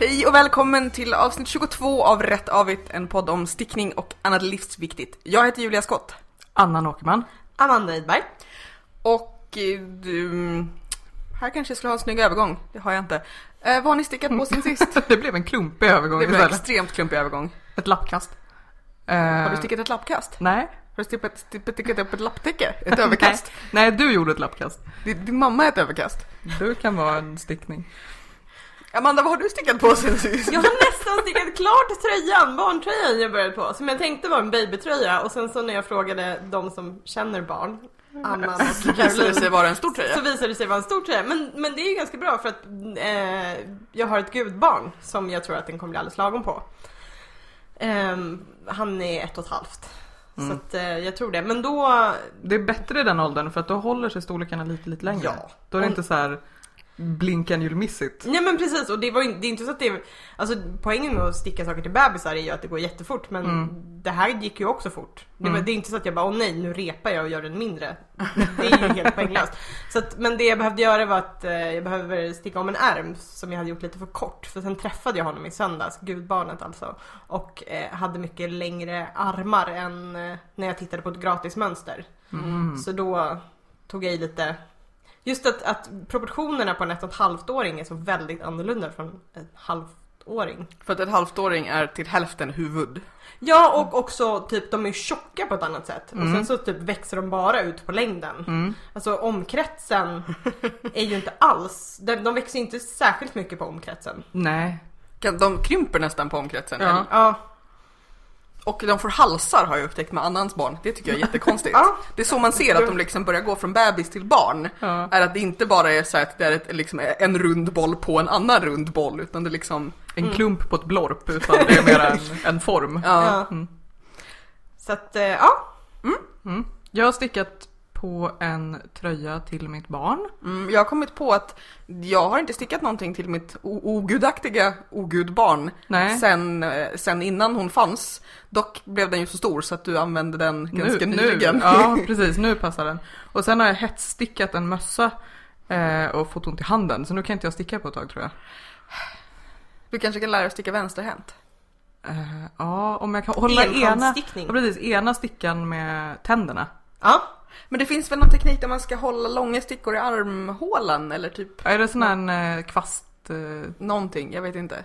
Hej och välkommen till avsnitt 22 av Rätt Avigt, en podd om stickning och annat livsviktigt. Jag heter Julia Skott. Anna Åkerman. Amanda Idberg. Och eh, du... Här kanske jag skulle ha en snygg övergång, det har jag inte. Eh, vad har ni stickat på sen sist? Det blev en klumpig övergång Det blev istället. extremt klumpig övergång. Ett lappkast. Har Eh, du stickat ett lappkast? Nej. Har du stickat, stickat, stickat upp ett lapptäcke? Ett överkast? Nej, nej, du gjorde ett lappkast. Din, din mamma är ett överkast. Du kan vara en stickning. Amanda, vad har du stickat på sen sist? Jag har nästan stickat klart tröjan, barntröjan jag började på, som jag tänkte var en babytröja och sen så när jag frågade de som känner barn, Anna och Visade det sig vara en stor så tröja? visade det sig vara en stor tröja. Men, men det är ju ganska bra för att eh, jag har ett gudbarn som jag tror att den kommer bli alldeles lagom på. Ehm, han är ett och ett halvt. Så att, eh, jag tror det. Men då, Det är bättre i den åldern för att då håller sig storlekarna lite, lite längre. Ja. Då är det Om- inte så här blink and you'll miss it. Nej men precis och det, var det är inte så att det Alltså poängen med att sticka saker till bebisar är ju att det går jättefort men Mm. det här gick ju också fort. Det, Mm. det är inte så att jag bara åh nej nu repar jag och gör den mindre. Det är ju helt poänglöst. Så att, men det jag behövde göra var att eh, jag behöver sticka om en ärm som jag hade gjort lite för kort. För sen träffade jag honom i söndags, gudbarnet alltså. Och eh, hade mycket längre armar än eh, när jag tittade på ett gratismönster. Mm. Så då tog jag i lite Just att, att proportionerna på en ett och ett halvt åring är så väldigt annorlunda från en halvåring. För att ett halvtåring är till hälften huvud. Ja och också typ de är tjocka på ett annat sätt och Mm. sen så typ växer de bara ut på längden. Mm. Alltså omkretsen är ju inte alls, de, de växer inte särskilt mycket på omkretsen. Nej. De krymper nästan på omkretsen. Ja. Ja, Och de får halsar har jag upptäckt med annans barn. Det tycker jag är jättekonstigt. Ja. Det är så man ser att de liksom börjar gå från bebis till barn. Ja. Är att det inte bara är så att det är ett, liksom en rund boll på en annan rund boll. Utan det liksom, En klump på ett blorp utan det är mer en, en form. ja. Mm. Så att, eh, ja. Mm. Jag har stickat på en tröja till mitt barn. Mm, jag har kommit på att jag har inte stickat någonting till mitt ogudaktiga ogudbarn Nej. sen, eh, sen innan hon fanns. Dock blev den ju så stor så att du använde den ganska nu, nyligen. Nu, ja, precis. Nu passar den. Och sen har jag hetsstickat en mössa eh, och fått ont i handen. Så nu kan inte jag sticka på ett tag tror jag. Du kanske kan lära dig att sticka vänsterhänt. Eh, ja, om jag kan hålla ena, ja, precis, ena stickan med tänderna. Ja. Men det finns väl någon teknik där man ska hålla långa stickor i armhålan eller typ Är det sån här en eh, kvast... Eh, någonting, jag vet inte.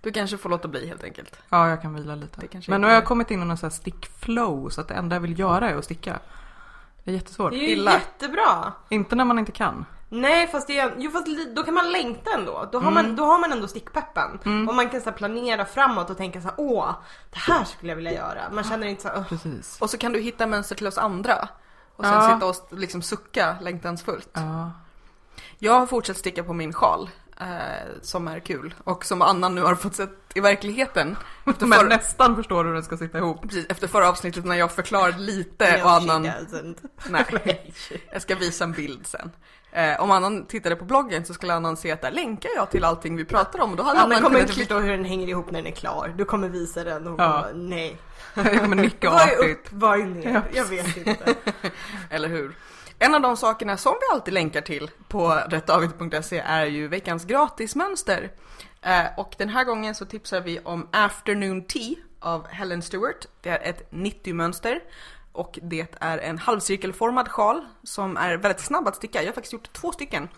Du kanske får låta bli helt enkelt. ja, jag kan vila lite. Men nu har jag kommit in i någon sån här stickflow så att det enda jag vill göra är att sticka. Det är jättesvårt. Det är ju Illa. jättebra. Inte när man inte kan. Nej fast, det är, jo, fast då kan man längta ändå. Då har, man, då har man ändå stickpeppen. Och man kan så planera framåt och tänka så här, åh, det här skulle jag vilja göra. Man känner inte så här. Precis. Och så kan du hitta mönster till oss andra. Och sen Ja. sitta och liksom sucka längtansfullt. Ja. Jag har fortsatt sticka på min sjal. Eh, som är kul. Och som Anna nu har fått sett i verkligen. Efter, Men förra, nästan förstår hur den ska sitta ihop. precis, efter förra avsnittet när jag förklarade lite No, och Annan... doesn't. Nej, jag ska visa en bild sen. Eh, om Annan tittade på bloggen så skulle Annan se att där länkar jag till allting vi pratar om. Och då hade Anna Annan kommer inte förstå hur den hänger ihop när den är klar. Du kommer visa den och hon Ja. bara, nej. Jag kommer nicka Vad är upp, vad är ner? Ja, Jag vet inte. Eller hur? En av de sakerna som vi alltid länkar till på rättavigt.se är ju veckans gratismönster. Eh, och den här gången så tipsar vi om Afternoon Tea av Helen Stewart. Det är ett 90-mönster och det är en halvcirkelformad sjal som är väldigt snabb att sticka. Jag har faktiskt gjort två stycken.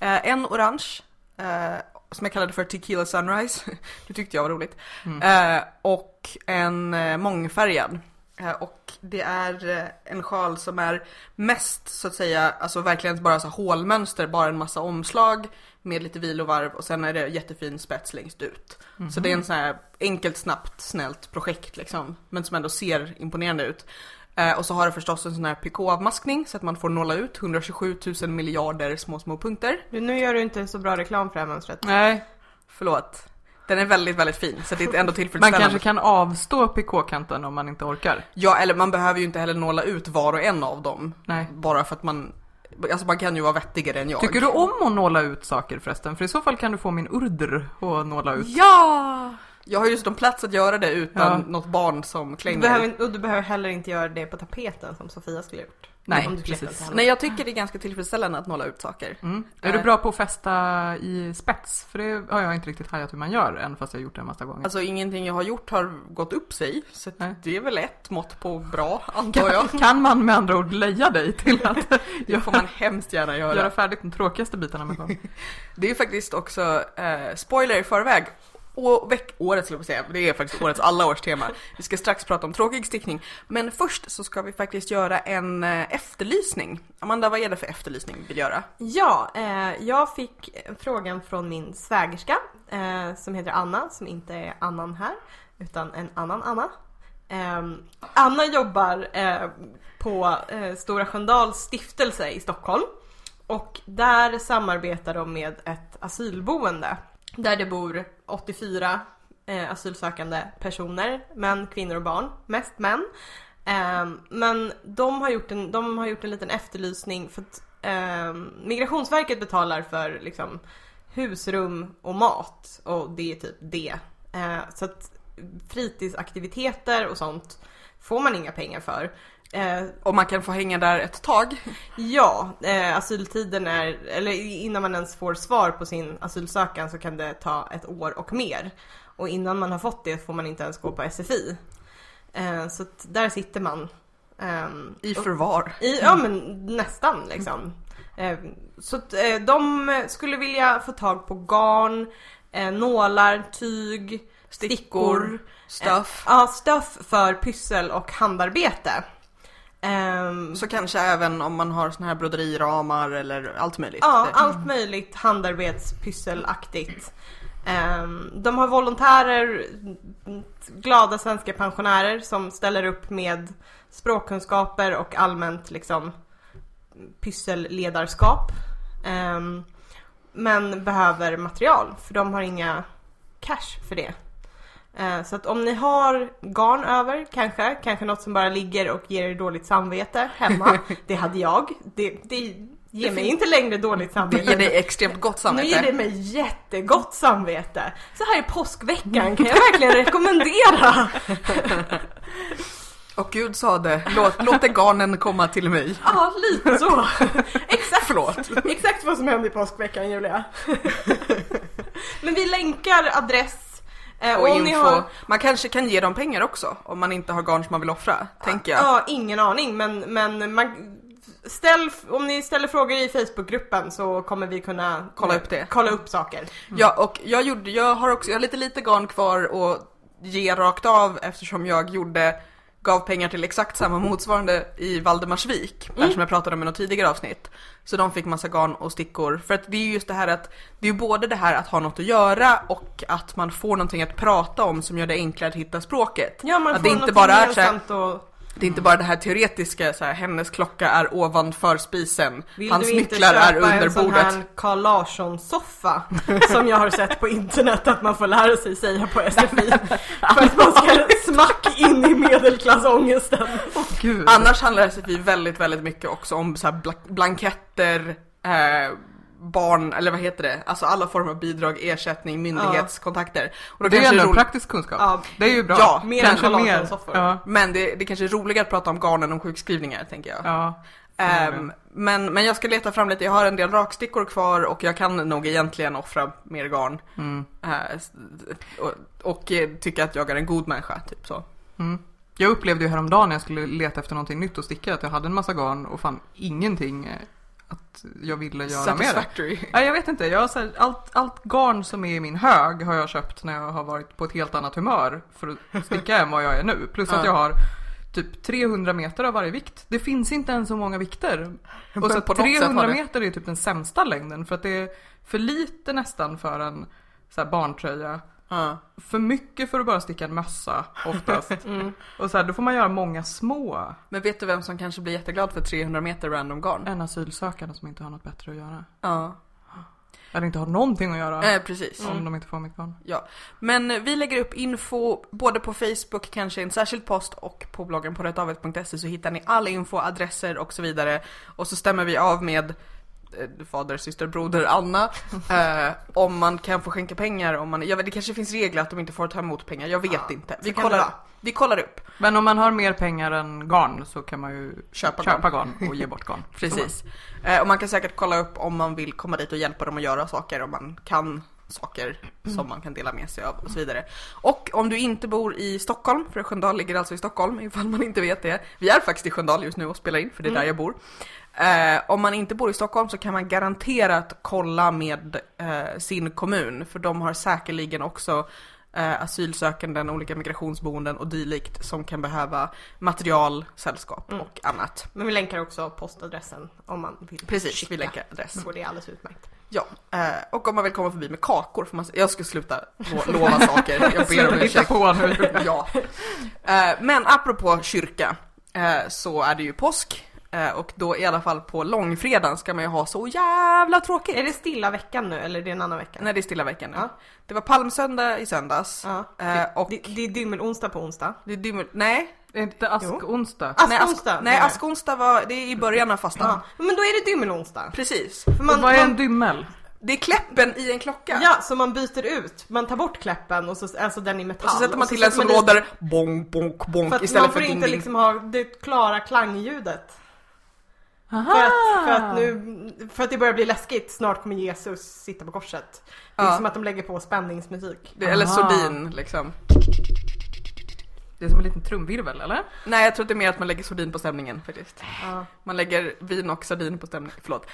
Eh, en orange eh, som jag kallade för Tequila Sunrise. Det tyckte jag var roligt. Eh, och en mångfärgad. Eh, och det är eh, en sjal som är mest så att säga, alltså verkligen bara så hålmönster, bara en massa omslag med lite vilovarv och sen är det jättefin spets längst ut. Så det är en sån här enkelt, snabbt, snällt projekt liksom, men som ändå ser imponerande ut. Eh, och så har det förstås en sån här picot-avmaskning så att man får nåla ut 127 000 miljarder små, små punkter. Nu gör du inte så bra reklam för det här mönstret. Nej, Förlåt. Den är väldigt, väldigt fin så det är ändå man tillfredsställande. kanske kan avstå picotkanten om man inte orkar. Ja, eller man behöver ju inte heller nåla ut var och en av dem. Nej. Bara för att man, alltså man kan ju vara vettigare än jag. Tycker du om att nåla ut saker förresten? För i så fall kan du få min urder att nåla ut. Ja! Jag har just en plats att göra det utan Ja. något barn som Du klänger. behöver, inte- och du behöver heller inte göra det på tapeten som Sofia skulle ha gjort. Nej, precis. Nej, jag tycker det är ganska tillfredsställande att nolla ut saker. Mm. Är Eh. du bra på att fästa i spets? För det har jag inte riktigt hajat hur man gör än fast jag har gjort det en massa gånger. Alltså ingenting jag har gjort har gått upp sig, så det är väl ett mått på bra, antar jag. Kan man med andra ord leja dig till att Det får man hemskt gärna göra. göra färdigt de tråkigaste bitarna med sjön? Det är faktiskt också, eh, spoiler i förväg, och veck, årets, skulle jag säga, det är faktiskt årets alla års tema. Vi ska strax prata om tråkig stickning. Men först så ska vi faktiskt göra en eh, efterlysning. Amanda, vad är det för efterlysning vi vill göra? Ja, eh, jag fick frågan från min svägerska eh, som heter Anna, som inte är Annan här, utan en annan Anna. Eh, Anna jobbar eh, på eh, Stora Sköndals stiftelse i Stockholm och där samarbetar de med ett asylboende där det bor 84 eh, asylsökande personer, män, kvinnor och barn, mest män. Eh, men de har, gjort en, de har gjort en liten efterlysning för att eh, Migrationsverket betalar för liksom, husrum och mat och det är typ det. Eh, så att fritidsaktiviteter och sånt får man inga pengar för. Eh, Och man kan få hänga där ett tag. Ja, eh, asyltiden är, eller innan man ens får svar på sin asylsökan så kan det ta ett år och mer. Och innan man har fått det får man inte ens gå på SFI. Eh, så där sitter man. ehm, I och- förvar. i, ja men nästan liksom. Eh, så att, eh, de skulle vilja få tag på garn, eh, nålar, tyg, stickor. Stuff. Eh, ja, stuff för pyssel och handarbete. Ehm, Så kanske även om man har såna här broderiramar eller allt möjligt. Ja, Det- allt möjligt handarbetspysselaktigt. Ehm, de har volontärer, glada svenska pensionärer som ställer upp med språkkunskaper och allmänt liksom pysselledarskap. Ehm, men behöver material för de har inga cash för det. Eh, Så att om ni har garn över kanske, kanske något som bara ligger och ger er dåligt samvete hemma. det hade jag. Det, det ger mig inte längre dåligt Det samvete. ger dig extremt gott Nu samvete. ger det mig jättegott samvete. Så här i påskveckan kan jag verkligen rekommendera. Och Gud sa det, låt, låt garnen komma till mig. Ja, lite så. Exakt, Förlåt. exakt vad som hände i påskveckan Julia. Men vi länkar adress eh, Och info. har Man kanske kan ge dem pengar också om man inte har garn som man vill offra, tänker jag. Ja, ingen aning men, men man, ställ, om ni ställer frågor i Facebookgruppen så kommer vi kunna Kolla upp det. kolla upp saker. Ja, och jag gjorde, jag har också, jag har lite lite garn kvar att ge rakt av eftersom jag gjorde, gav pengar till exakt samma motsvarande i Valdemarsvik, där som jag pratade om i något tidigare avsnitt. Så de fick massa garn och stickor, för att det är ju just det här att, det är både det här att ha något att göra och att man får någonting att prata om som gör det enklare att hitta språket. Ja, man att får det inte bara är så här, och det är inte bara det här teoretiska, så här, hennes klocka är ovanför spisen, Vill hans du inte nycklar köpa är under en sån bordet. här Carl Larsson-soffa som jag har sett på internet att man får lära sig säga på SFI för att man ska smack in i medelklassångesten. Gud. Annars handlar SFI väldigt, väldigt mycket också om så här bla- blanketter, eh, barn, eller vad heter det? Alltså alla former av bidrag, ersättning, myndighetskontakter. Och då det är ändå en roligt- praktisk kunskap. Ja, det är ju bra. Ja, mer än Kanske Carl mer. Ja. Men det, det kanske är roligare att prata om garnen om sjukskrivningar, tänker jag. ja. Ehm, men, men jag ska leta fram lite, jag har en del rakstickor kvar och jag kan nog egentligen offra mer garn. Mm. S- och, och eh, tycka att jag är en god människa, typ så. Mm. Jag upplevde ju häromdagen när jag skulle leta efter någonting nytt att sticka att jag hade en massa garn och fann ingenting eh, att jag ville göra med det. Nej, jag vet inte. Jag har här, allt, allt garn som är i min hög har jag köpt när jag har varit på ett helt annat humör för att sticka än vad jag är nu. Plus att Ja. jag har typ 300 meter av varje vikt. Det finns inte ens så många vikter. Och så Men på något sätt 300 har det- meter är typ den sämsta längden för att det är för lite nästan för en så barntröja. Ja. För mycket för att bara sticka en mössa oftast. Mm. Och så här, då får man göra många små. Men vet du vem som kanske blir jätteglad för 300 meter random garn? En asylsökande som inte har något bättre att göra. Ja, Eller inte har någonting att göra. eh, precis. Om de inte får mitt garn. Ja, men vi lägger upp info både på Facebook, kanske i en särskild post och på bloggen på rättavet.se så hittar ni all info, adresser och så vidare. Och så stämmer vi av med fader, syster, broder, Anna. Eh, om man kan få skänka pengar, om man, jag vet, det kanske finns regler att de inte får ta emot pengar, jag vet Ja, inte. Vi kollar, vi kollar upp. Men om man har mer pengar än garn så kan man ju Köpa köpa garn och ge bort garn. Precis. Eh, och man kan säkert kolla upp om man vill komma dit och hjälpa dem att göra saker, om man kan saker som man kan dela med sig av och så vidare. Och om du inte bor i Stockholm, för Sköndal ligger alltså i Stockholm ifall man inte vet det. Vi är faktiskt i Sköndal just nu och spelar in, för det är där jag bor. Eh, om man inte bor i Stockholm så kan man garanterat kolla med eh, sin kommun, för de har säkerligen också eh, asylsökanden, olika migrationsboenden och dylikt som kan behöva material, sällskap Mm. och annat. Men vi länkar också postadressen om man vill Precis, skicka. vi länkar adress. Så det alldeles utmärkt. Ja, eh, och om man vill komma förbi med kakor får man Jag ska sluta lo- lova saker, jag ber om ursäkt. på nu. Ja. Eh, men apropå kyrka, eh, så är det ju påsk. Eh, Och då i alla fall på långfredagen ska man ju ha så jävla tråkigt. Är det stilla veckan nu eller är det en annan vecka? Nej det är stilla veckan nu. Ja. Det var palmsöndag i söndags. Ja. Eh, och Det, det är dymmelonsdag på onsdag. det är dymmel... Nej. Är inte askonsdag? Nej, Askonsdag, nej menar jag. askonsdag var, det är i början av fastan. Ja. Men då är det dymmelonsdag. Precis. För man, Vad är en dymmel? Det är kläppen i en klocka. ja, så man byter ut. Man tar bort kläppen och så, alltså den i metall. Och så sätter man och till en som låter bonk, bonk, bonk För att istället man för får ding, inte ding. liksom ha det klara klangljudet. Aha. För att, för, att nu, för att det börjar bli läskigt, snart kommer Jesus sitta på korset. Det är Ja. som att de lägger på spänningsmusik. Det, eller sordin liksom. Det är som en liten trumvirvel eller? Nej jag tror att det är mer att man lägger sordin på stämningen faktiskt. Ja. Man lägger vin och sardin på stämningen, förlåt.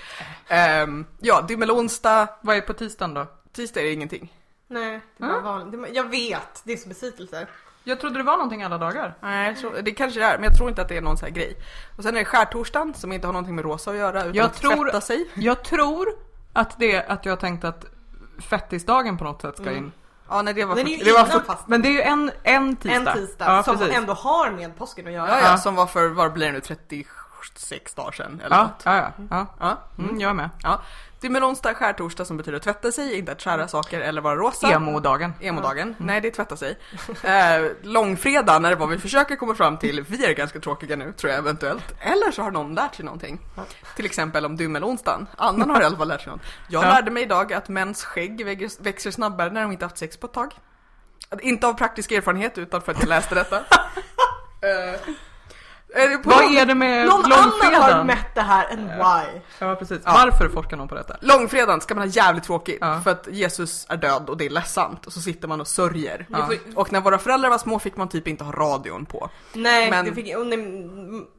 Um, ja, dymmelonsdag, Vad är på tisdagen då? tisdag är det ingenting. Nej, det var vanligt. Det- Jag vet, det är så besvikelse. Jag trodde det var någonting alla dagar. Nej, jag tror, det kanske det är, men jag tror inte att det är någon sån här grej. Och sen är det skärtorsdagen som inte har någonting med rosa att göra utan Jag att tror- tvätta sig. Jag tror att det att jag har tänkt att fettisdagen på något sätt ska in. Ja, nej det var, Den för, är ju det var för, fast. Men det är ju en, en tisdag. En tisdag Ja, som precis. ändå har med påsken att göra. ja, ja, Ja. som var för, vad blir det nu, 36 dagar sedan eller Ja, något. ja, ja. ja. Ja. Mm, jag med. ja. Dymmelonsdag, skärtorsdag som betyder tvätta sig, inte att skära saker eller vara rosa. Emo-dagen. Emodagen. Nej, det är tvätta sig. Eh, långfredagen är det vad vi försöker komma fram till. Vi är ganska tråkiga nu, tror jag eventuellt. Eller så har någon lärt sig någonting. Till exempel om dymmelonsdagen. Annan har i alla fall lärt sig något. Jag Ja. lärde mig idag att mäns skägg växer, snabbare när de inte haft sex på ett tag. Inte av praktisk erfarenhet, utan för att jag läste detta. Eh, är Vad lång- är det med Någon annan har långfredagen? mätt det här än why. Ja, precis. Ja. Varför forskar någon på detta? Långfredagen ska man ha jävligt tråkigt Ja. för att Jesus är död och det är ledsamt och så sitter man och sörjer. Ja. Och när våra föräldrar var små fick man typ inte ha radion på. Nej, Men- det, fick, och nej,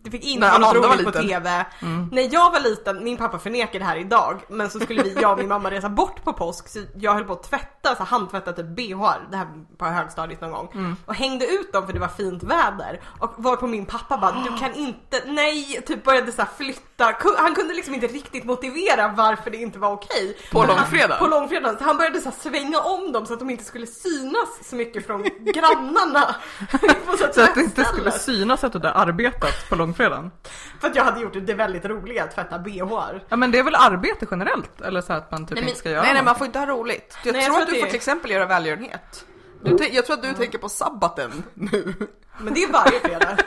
det fick inte vara något roligt på liten. Mm. TV. När jag var liten, min pappa förnekar det här idag, men så skulle vi, jag och min mamma resa bort på påsk så jag höll på att tvätta, så handtvätta typ bhar, det här på högstadiet någon gång. Mm. Och hängde ut dem för det var fint väder. Och var på min pappa bara, du kan inte, nej, typ började så här flytta. Han kunde liksom inte riktigt motivera varför det inte var okej. På långfredagen? På långfredagen. Så han började så här svänga om dem så att de inte skulle synas så mycket från grannarna. På Så att det inte skulle synas att du hade arbetat på långfredagen. För att jag hade gjort det väldigt roliga att tvätta bhar. Ja men det är väl arbete generellt? Eller så att man typ Nej, men- inte ska göra Nej nej man får inte ha roligt. Jag Nej, jag tror tror att du får till exempel göra välgörenhet. Du, jag tror att du tänker på sabbaten nu. Men det är varje fredag.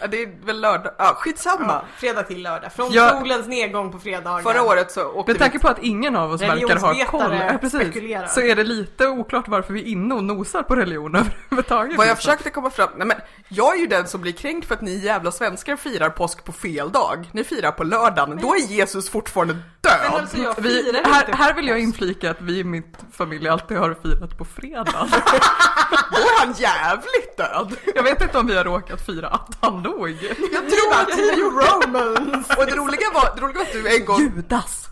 Ja, Det är väl lördag, ja skitsamma. Fredag till lördag. Från Jag- solens nedgång på fredagar. Förra året så åkte Med tanke på att ingen av oss verkar ha koll, ja, precis, spekulerar. så är det lite oklart varför vi är inne och nosar på religion överhuvudtaget. Vad jag försökte komma fram, nej men jag är ju den som blir kränkt för att ni jävla svenskar firar påsk på fel dag. Ni firar på lördagen, då är Jesus fortfarande Men död. alltså jag Vi, här, här vill jag inflika att vi i mitt familj alltid har firat på fredag. Då är han jävligt död. Jag vet inte om vi har råkat fira att han dog. Jag att tio romans! Och det roliga var, det roliga var att du en gång, Judas!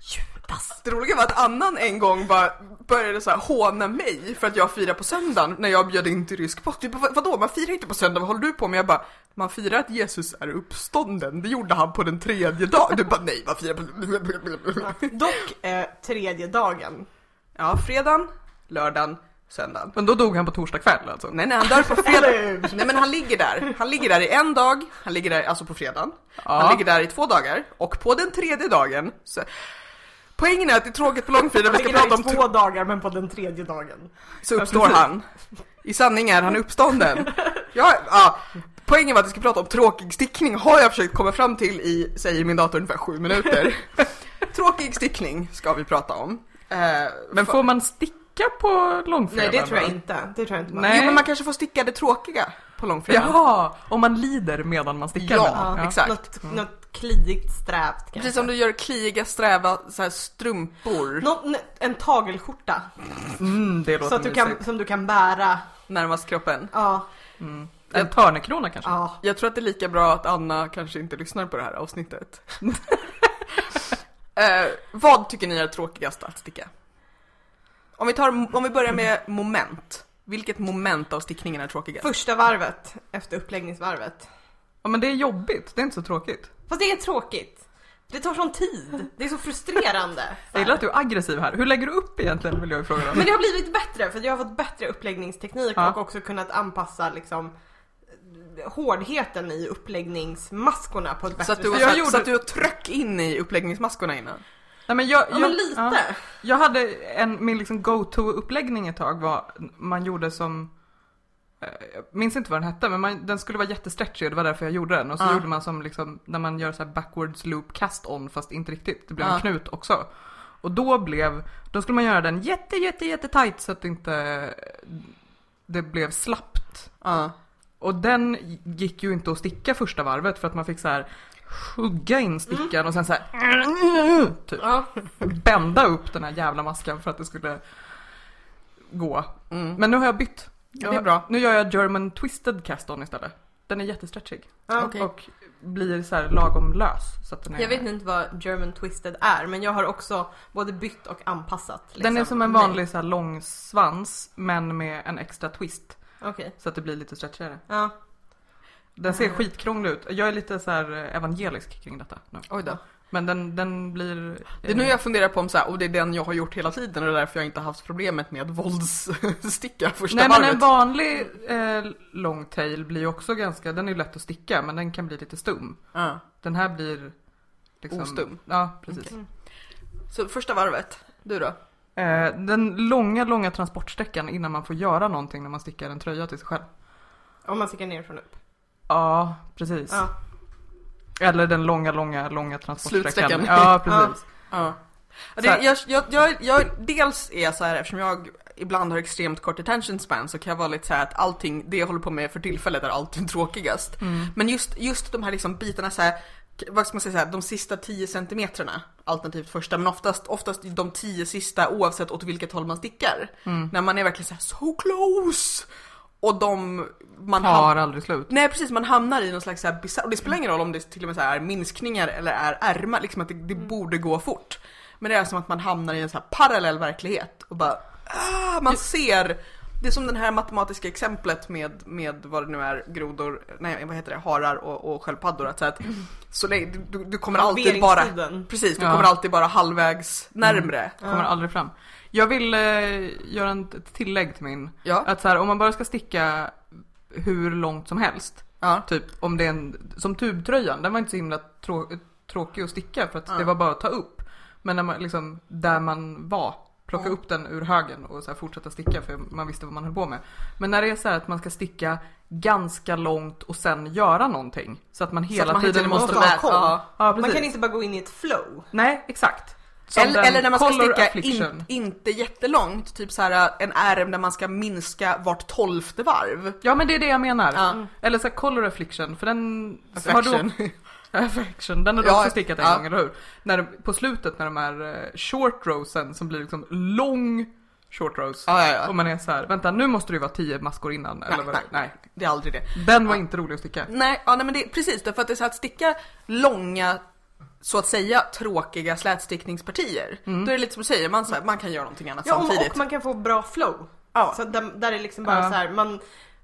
Judas! det roliga var att Annan en gång bara började så här håna mig för att jag firar på söndagen när jag bjöd in till rysk påsk. Du bara, "Vad- vadå, man firar inte på söndag, vad håller du på med? Jag bara, man firar att Jesus är uppstånden, det gjorde han på den tredje dagen. Du bara, nej, man firar på... Dock eh, tredje dagen. Ja, fredagen, lördagen, söndagen. Men då dog han på torsdag kväll alltså? Nej, nej, han dör på fredag. Nej men han ligger där. Han ligger där i en dag, han ligger där alltså på fredagen. Ja. Han ligger där i två dagar och på den tredje dagen så... Poängen är att det är tråkigt på långfredagen, vi Han ska ligger prata där om i två dagar men på den tredje dagen. så uppstår han. I sanning är han uppstånden. Ja, ja. poängen var att vi ska prata om tråkig stickning har jag försökt komma fram till i, säger min dator, ungefär sju minuter. tråkig stickning ska vi prata om. Eh, Men får man sticka på långfredagen? Nej det tror jag inte. Det tror jag inte. Nej. Jo men man kanske får sticka det tråkiga på långfredagen. Jaha, om man lider medan man stickar Ja. Ja, exakt. Något, något kliigt strävt kanske. Precis som du gör kliiga sträva så här, strumpor Nå- en tagelskjorta. Mm, det låter Så att du kan, som du kan bära. närmast kroppen. Ja. En törnekrona kanske? ja. Jag tror att det är lika bra att Anna kanske inte lyssnar på det här avsnittet. eh, vad tycker ni är tråkigast att sticka? Om vi, tar, om vi börjar med moment. Vilket moment av stickningen är tråkigast? Första varvet efter uppläggningsvarvet. Ja men det är jobbigt, det är inte så tråkigt. Fast det är tråkigt. Det tar sån tid. Det är så frustrerande. Jag gillar att du är aggressiv här. Hur lägger du upp egentligen vill jag fråga dig. Men det har blivit bättre för jag har fått bättre uppläggningsteknik Ja. och också kunnat anpassa liksom hårdheten i uppläggningsmaskorna på ett bättre Så att, du, sätt. Jag så, gjorde- så att du tryck in i uppläggningsmaskorna innan? Nej, men jag, Ja, jag, men lite. ja. jag hade en, min liksom go-to uppläggning ett tag var, man gjorde som eh, jag minns inte vad den hette men man, den skulle vara jättestretchig och det var därför jag gjorde den. Och så Ja. gjorde man som liksom, när man gör så här backwards loop cast on fast inte riktigt. Det blev Ja. en knut också. Och då blev, då skulle man göra den jätte jätte jätte tight så att det inte det blev slappt. Ja. Och den gick ju inte att sticka första varvet för att man fick så här hugga in stickan och sen så här typ Ja. bända upp den här jävla masken för att det skulle gå. Mm. Men nu har jag bytt. Ja, det är bra. Nu gör jag German twisted cast on istället. Den är jättestretchig. Ja, okej. Och blir så här lagom lös. Så att den är, Jag vet inte vad German twisted är men jag har också både bytt och anpassat. Liksom. Den är som en vanlig så här lång svans men med en extra twist. Okej. Så att det blir lite stretchigare. Ja. Den ser Mm. skitkrånglig ut. Jag är lite så här eh, evangelisk kring detta nu. Oj då. Men den, den blir... Det är nu jag funderar på om så här, och det är den jag har gjort hela tiden och det är därför jag inte haft problemet med våldssticka första Nej men varvet. en vanlig eh, long tail blir ju också ganska, den är lätt att sticka men den kan bli lite stum. Ja. Den här blir liksom... Ostum. Ja, precis. Okej. Så första varvet, du då? Eh, den långa, långa transportsträckan innan man får göra någonting när man stickar en tröja till sig själv. Om man stickar ner från upp. Ja, precis. Ja. Eller den långa, långa, långa transportsträckan. Ja, precis. Ja. Ja, Det, jag, jag, jag, jag, dels är så här, eftersom jag ibland har extremt kort attention span så kan jag vara lite så här att allting, det jag håller på med för tillfället är alltid tråkigast. Mm. Men just, just de här liksom bitarna så här, vad ska man säga, så här, de sista 10 centimetrarna, alternativt första, men oftast, oftast de 10 sista oavsett åt vilket håll man stickar. Mm. När man är verkligen så här, so close! Och de, man Har ham- aldrig slut. Nej precis, man hamnar i någon slags så här bizarr, och det spelar ingen roll om det till och med så här är minskningar eller är ärmar, liksom att det, det borde gå fort. Men det är som att man hamnar i en så här parallell verklighet och bara, ah, man ser, det är som det här matematiska exemplet med, med vad det nu är, grodor, nej vad heter det, harar och, och sköldpaddor. Att, så att så länge, du, du kommer alltid bara, precis, du Ja. kommer alltid bara halvvägs närmre. Kommer aldrig fram. Jag vill eh, göra en, ett tillägg till min. Ja, Att så här, om man bara ska sticka hur långt som helst. ja, Typ om det är en, som tubtröjan, den var inte så himla trå, tråkig att sticka för att Ja. det var bara att ta upp. Men när man liksom, där man var, plocka upp den ur högen och så fortsätta sticka för man visste vad man höll på med. Men när det är så här att man ska sticka ganska långt och sen göra någonting. Så att man hela att man tiden måste... måste vara koll. ja. Man kan inte bara gå in i ett flow. Nej, exakt. Eller, eller när man ska sticka in, inte jättelångt, typ så här en ärm där man ska minska vart tolfte varv. Ja men det är det jag menar. Ja. Eller så här color affliction, för den har Affection. du Affection, den har du Ja, också stickat en ja. gång, eller hur? När, de- på slutet när de är eh, short rowsen som blir liksom lång short rows. Ja, ja, ja. Och man är så här, vänta nu måste det ju vara 10 maskor innan. eller vad det, nej. Det är aldrig det. Den var inte rolig att sticka. Nej, ja, nej men det precis därför att det är så att sticka långa så att säga tråkiga slätstickningspartier. Då är det lite som du säger, man, så här, man kan göra någonting annat Ja, samtidigt. och man kan få bra flow. Ja. Så där, där är liksom bara Ja. så här, man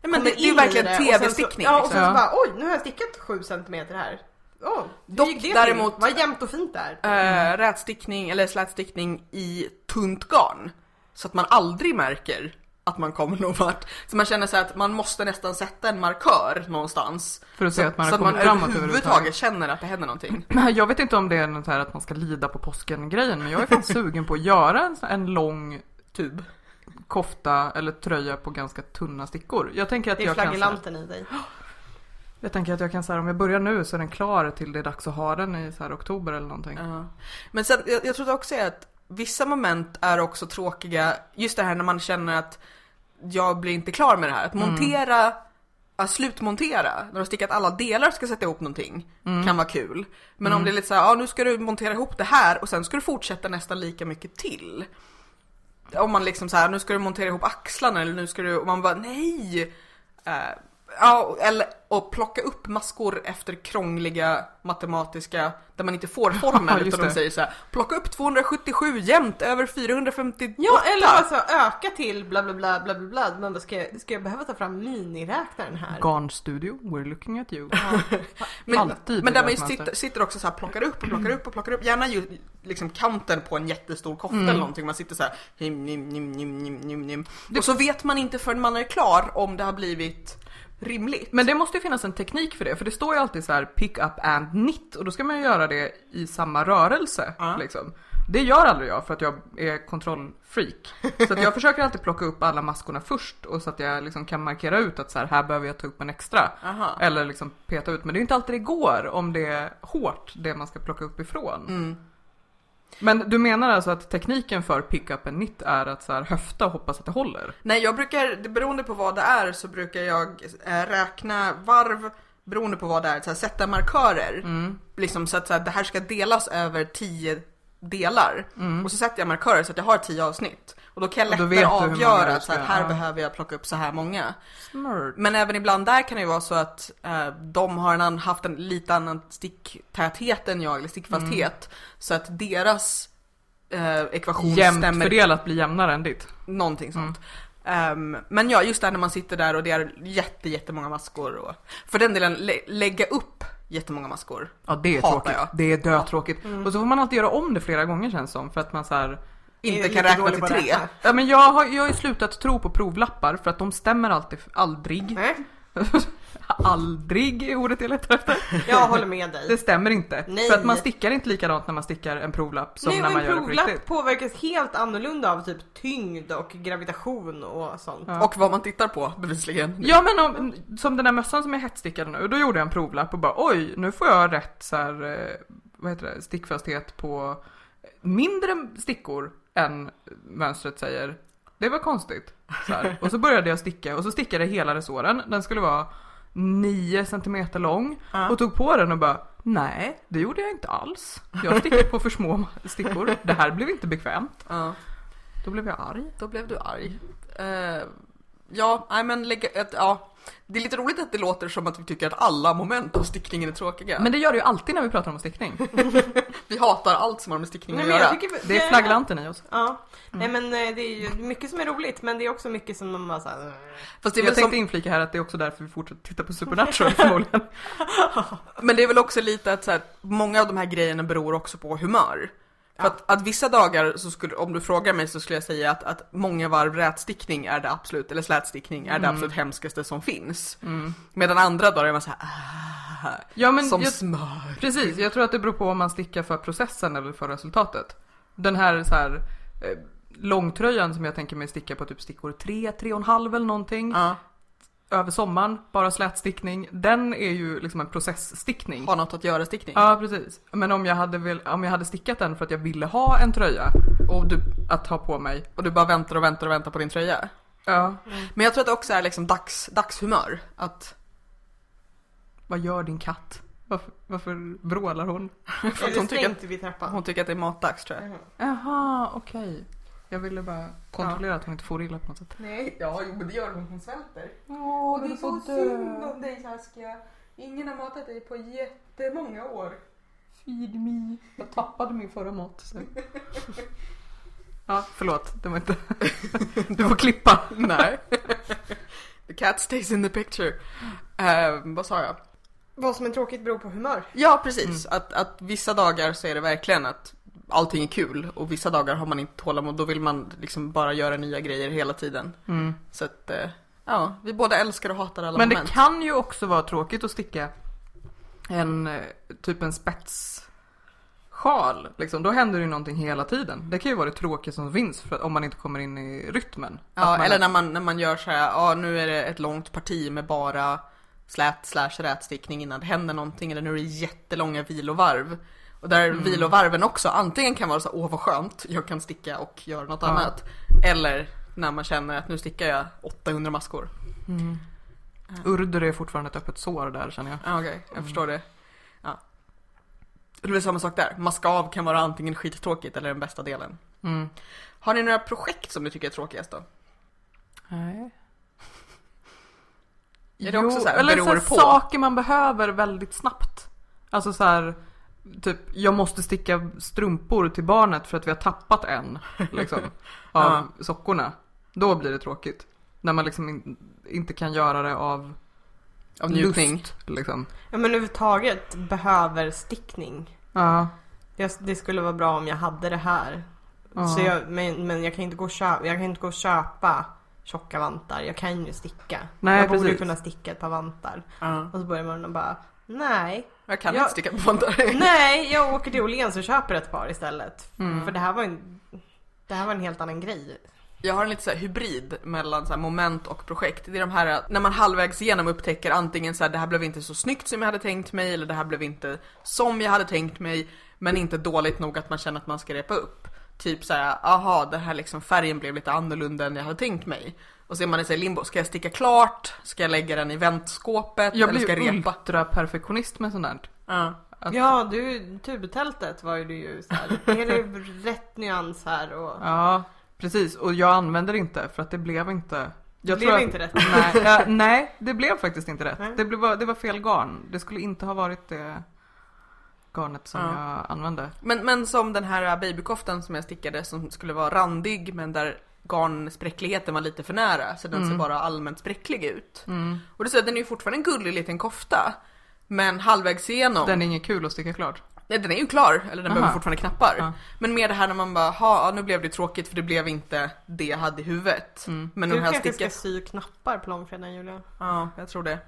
Nej, men det, det är ju verkligen i det och sen så- tv-stickning. Ja, och liksom. sen så Ja. bara oj, nu har jag stickat 7 centimeter här. Hur Dock det däremot- till? Vad jämnt och fint det är. Eh, rätstickning eller slätstickning i tunt garn. Så att man aldrig märker att man kommer någon vart. Så man känner sig att man måste nästan sätta en markör någonstans. För att se så, att man har så att man kommit framåt överhuvudtaget överhuvudtaget. känner att det händer någonting. Jag vet inte om det är något här att man ska lida på påsken grejen men jag är faktiskt sugen på att göra en, en lång Tub. kofta eller tröja på ganska tunna stickor. Jag tänker att Det är jag kan... så här- flagellanten i dig. Jag tänker att jag kan säga om jag börjar nu så är den klar till det är dags att ha den i så här oktober eller någonting. Ja. Men sen, jag, jag tror också att vissa moment är också tråkiga, just det här när man känner att jag blir inte klar med det här. Att montera, att slutmontera, när du har stickat alla delar och ska sätta ihop någonting, kan vara kul. Men om det är lite så här, ja nu ska du montera ihop det här och sen ska du fortsätta nästan lika mycket till. Om man liksom så här, nu ska du montera ihop axlarna eller nu ska du, och man bara nej! Eh, ja, eller och plocka upp maskor efter krångliga matematiska, där man inte får formen utan de säger så här, plocka upp 277 jämt över 458. Ja, eller alltså öka till bla bla bla bla bla. Man bara, ska, jag, ska jag behöva ta fram miniräknaren här? Garn Studio, we're looking at you. Men, Alltid men där man ju sitter, sitter också så här, plockar upp och plockar upp och plockar upp, gärna ju liksom kanten på en jättestor kofta Mm. eller någonting. Man sitter så här, him, nim, nim, nim, nim, nim, nim. Och så vet man inte förrän man är klar om det har blivit rimligt. Men det måste ju finnas en teknik för det, för det står ju alltid så här pick up and knit och då ska man ju göra det i samma rörelse. Ja. Liksom. Det gör aldrig jag för att jag är kontrollfreak. Så att jag försöker alltid plocka upp alla maskorna först och så att jag liksom kan markera ut att så här, här behöver jag ta upp en extra. Aha. Eller liksom peta ut, men det är inte alltid det går om det är hårt det man ska plocka upp ifrån. Mm. Men du menar alltså att tekniken för pick up and knit är att så här, höfta och hoppas att det håller? Nej, jag brukar, beroende på vad det är så brukar jag eh, räkna varv beroende på vad det är, så här, sätta markörer. Mm. Liksom så att så här, det här ska delas över 10 delar. Och så sätter jag markörer så att jag har 10 avsnitt. Och då kan jag Mm. Lättare avgöra att här, här ja. behöver jag plocka upp så här många. Smart. Men även ibland där kan det ju vara så att eh, de har en haft en lite annan sticktäthet än jag, eller stickfasthet. Så att deras eh, ekvation Jämnt stämmer fördelat blir jämnare än ditt. Någonting sånt. Ehm, men ja, just där när man sitter där och det är jätte, jättemånga maskor och för den delen lä- lägga upp jättemånga maskor. Ja det är Hatar tråkigt. jag. Det är dötråkigt. Och så får man alltid göra om det flera gånger känns som för att man så här. Inte kan räkna till tre. Ja men jag har, jag har ju slutat tro på provlappar för att de stämmer alltid, aldrig. Nej, aldrig är ordet jag letar efter. jag håller med dig. Det stämmer inte. Nej. För att man stickar inte likadant när man stickar en provlapp som Nej, när man en gör det på provlapp riktigt. påverkas helt annorlunda av typ tyngd och gravitation och sånt. Ja. Och vad man tittar på bevisligen. Ja men om, som den där mössan som jag hetsstickade nu, då gjorde jag en provlapp och bara oj, nu får jag rätt så här, eh, vad heter det, stickfasthet på mindre stickor än mönstret säger. Det var konstigt. Så. Och så började jag sticka och så stickade jag hela resåren. Den skulle vara 9 cm lång Ja. och tog på den och bara nej, det gjorde jag inte alls. Jag stickade på för små stickor. Det här blev inte bekvämt. Ja, Då blev jag arg. då blev du arg. Eh, ja, nej men lägga, ett, ja. Det är lite roligt att det låter som att vi tycker att alla moment av stickningen är tråkiga. Men det gör det ju alltid när vi pratar om stickning. vi hatar allt som har med stickning Nej, att men göra. jag tycker, Det är flagellanten i oss. Ja, nej men eh, det är ju mycket som är roligt men det är också mycket som man bara såhär... Fast det är Jag väl tänkte som, inflika här att det är också därför vi fortsätter titta på Supernatural förmodligen. men det är väl också lite att så här, många av de här grejerna beror också på humör. För att, att vissa dagar, så skulle, om du frågar mig så skulle jag säga att, att många varv rätstickning är det absolut, eller slätstickning är det absolut hemskaste som finns. Medan andra dagar är man såhär, ah, Ja men som jag, smör. precis, jag tror att det beror på om man stickar för processen eller för resultatet. Den här så här eh, långtröjan som jag tänker mig sticka på typ stickor 3, 3,5 eller någonting. Ja, Över sommaren, bara slätstickning. Den är ju liksom en processstickning. har något att göra stickning. Ja precis. Men om jag, hade väl, om jag hade stickat den för att jag ville ha en tröja Och, du, att ha på mig. och du bara väntar och väntar och väntar på din tröja. Ja. Men jag tror att det också är liksom dags, dagshumör. Att, Vad gör din katt? Varför, varför vrålar hon? för att hon, tycker att, hon tycker att det är matdags tror jag. Jaha, okej. Jag ville bara kontrollera att hon inte får illa på något sätt. Nej, ja jo, men det gör hon, hon svälter. Åh, det är så synd om dig Saskia. Ingen har matat dig på jättemånga år. Feed me. Jag tappade min förra mat. Så. Ja, förlåt. Det var inte... Du får klippa. Nej. The cat stays in the picture. Eh, vad sa jag? Vad som är tråkigt beror på humör. Ja, precis. Att, att vissa dagar så är det verkligen att allting är kul och vissa dagar har man inte tålamod. Då vill man liksom bara göra nya grejer hela tiden. Mm. Så att, eh, ja, vi båda älskar och hatar alla Men det moment. kan ju också vara tråkigt att sticka en eh, typ en spetssjal. Liksom. Då händer det ju någonting hela tiden. Det kan ju vara det tråkiga som finns för att, om man inte kommer in i rytmen. Ja, eller är- när man, när man gör så här, ja nu är det ett långt parti med bara slät slash rätstickning innan det händer någonting eller nu är det jättelånga vilovarv. Och där Mm. vilovarven också antingen kan vara så åh vad skönt, jag kan sticka och göra något Ja. annat. Eller när man känner att nu stickar jag 800 maskor. Urdur är fortfarande ett öppet sår där känner jag. Ja, Okej, jag förstår det. Ja. Det är samma sak där. Maska av kan vara antingen skittråkigt eller den bästa delen. Mm. Har ni några projekt som ni tycker är tråkigast då? Nej. Är det också så här, eller så här saker man behöver väldigt snabbt. Alltså så här, typ jag måste sticka strumpor till barnet för att vi har tappat en. Liksom, av sockorna. Då blir det tråkigt. När man liksom in, inte kan göra det av, Av njutning? lust. Liksom. Ja men överhuvudtaget behöver stickning. Ja. Det, det skulle vara bra om jag hade det här. Ja. Så jag, men, men jag kan inte gå och köpa, jag kan inte gå och köpa tjocka vantar. Jag kan ju sticka. Nej, jag borde precis. kunna sticka ett par vantar. Ja. Och så börjar man och bara, nej. Jag kan Ja. inte sticka på vantar. Nej, jag åker till Åhléns och köper ett par istället. Mm. För det här var en, det här var en helt annan grej. Jag har en lite så hybrid mellan så moment och projekt. Det är de här när man halvvägs igenom upptäcker antingen så här det här blev inte så snyggt som jag hade tänkt mig eller det här blev inte som jag hade tänkt mig men inte dåligt nog att man känner att man ska repa upp. Typ så här, aha, den här liksom färgen blev lite annorlunda än jag hade tänkt mig. Och så är man i här limbo, ska jag sticka klart? Ska jag lägga den i väntskåpet? Jag eller ska jag repa? ultraperfektionist med sånt där. Ja. Att- Ja, du, tubtältet var ju du ju så här. Är det rätt nyans här och... Ja, precis. Och jag använder det inte för att det blev inte Det blev tror att- inte rätt. Nej, ja, nej, det blev faktiskt inte rätt. Nej. Det, blev, det var fel garn. Det skulle inte ha varit det garnet som Ja. jag använde. Men, men som den här babykoftan som jag stickade som skulle vara randig men där garnspräckligheten var lite för nära så den ser Mm. bara allmänt spräcklig ut. Mm. Och det så, den är ju fortfarande en gullig liten kofta. Men halvvägs igenom, den, Den är inget kul att sticka klart. nej, den är ju klar, eller den Aha. behöver fortfarande knappar. Ja. Men mer det här när man bara, ha, nu blev det tråkigt för det blev inte det jag hade i huvudet. Mm. Men Du den här kanske sticka, ska sy knappar på långfredagen Julia? ja jag tror det.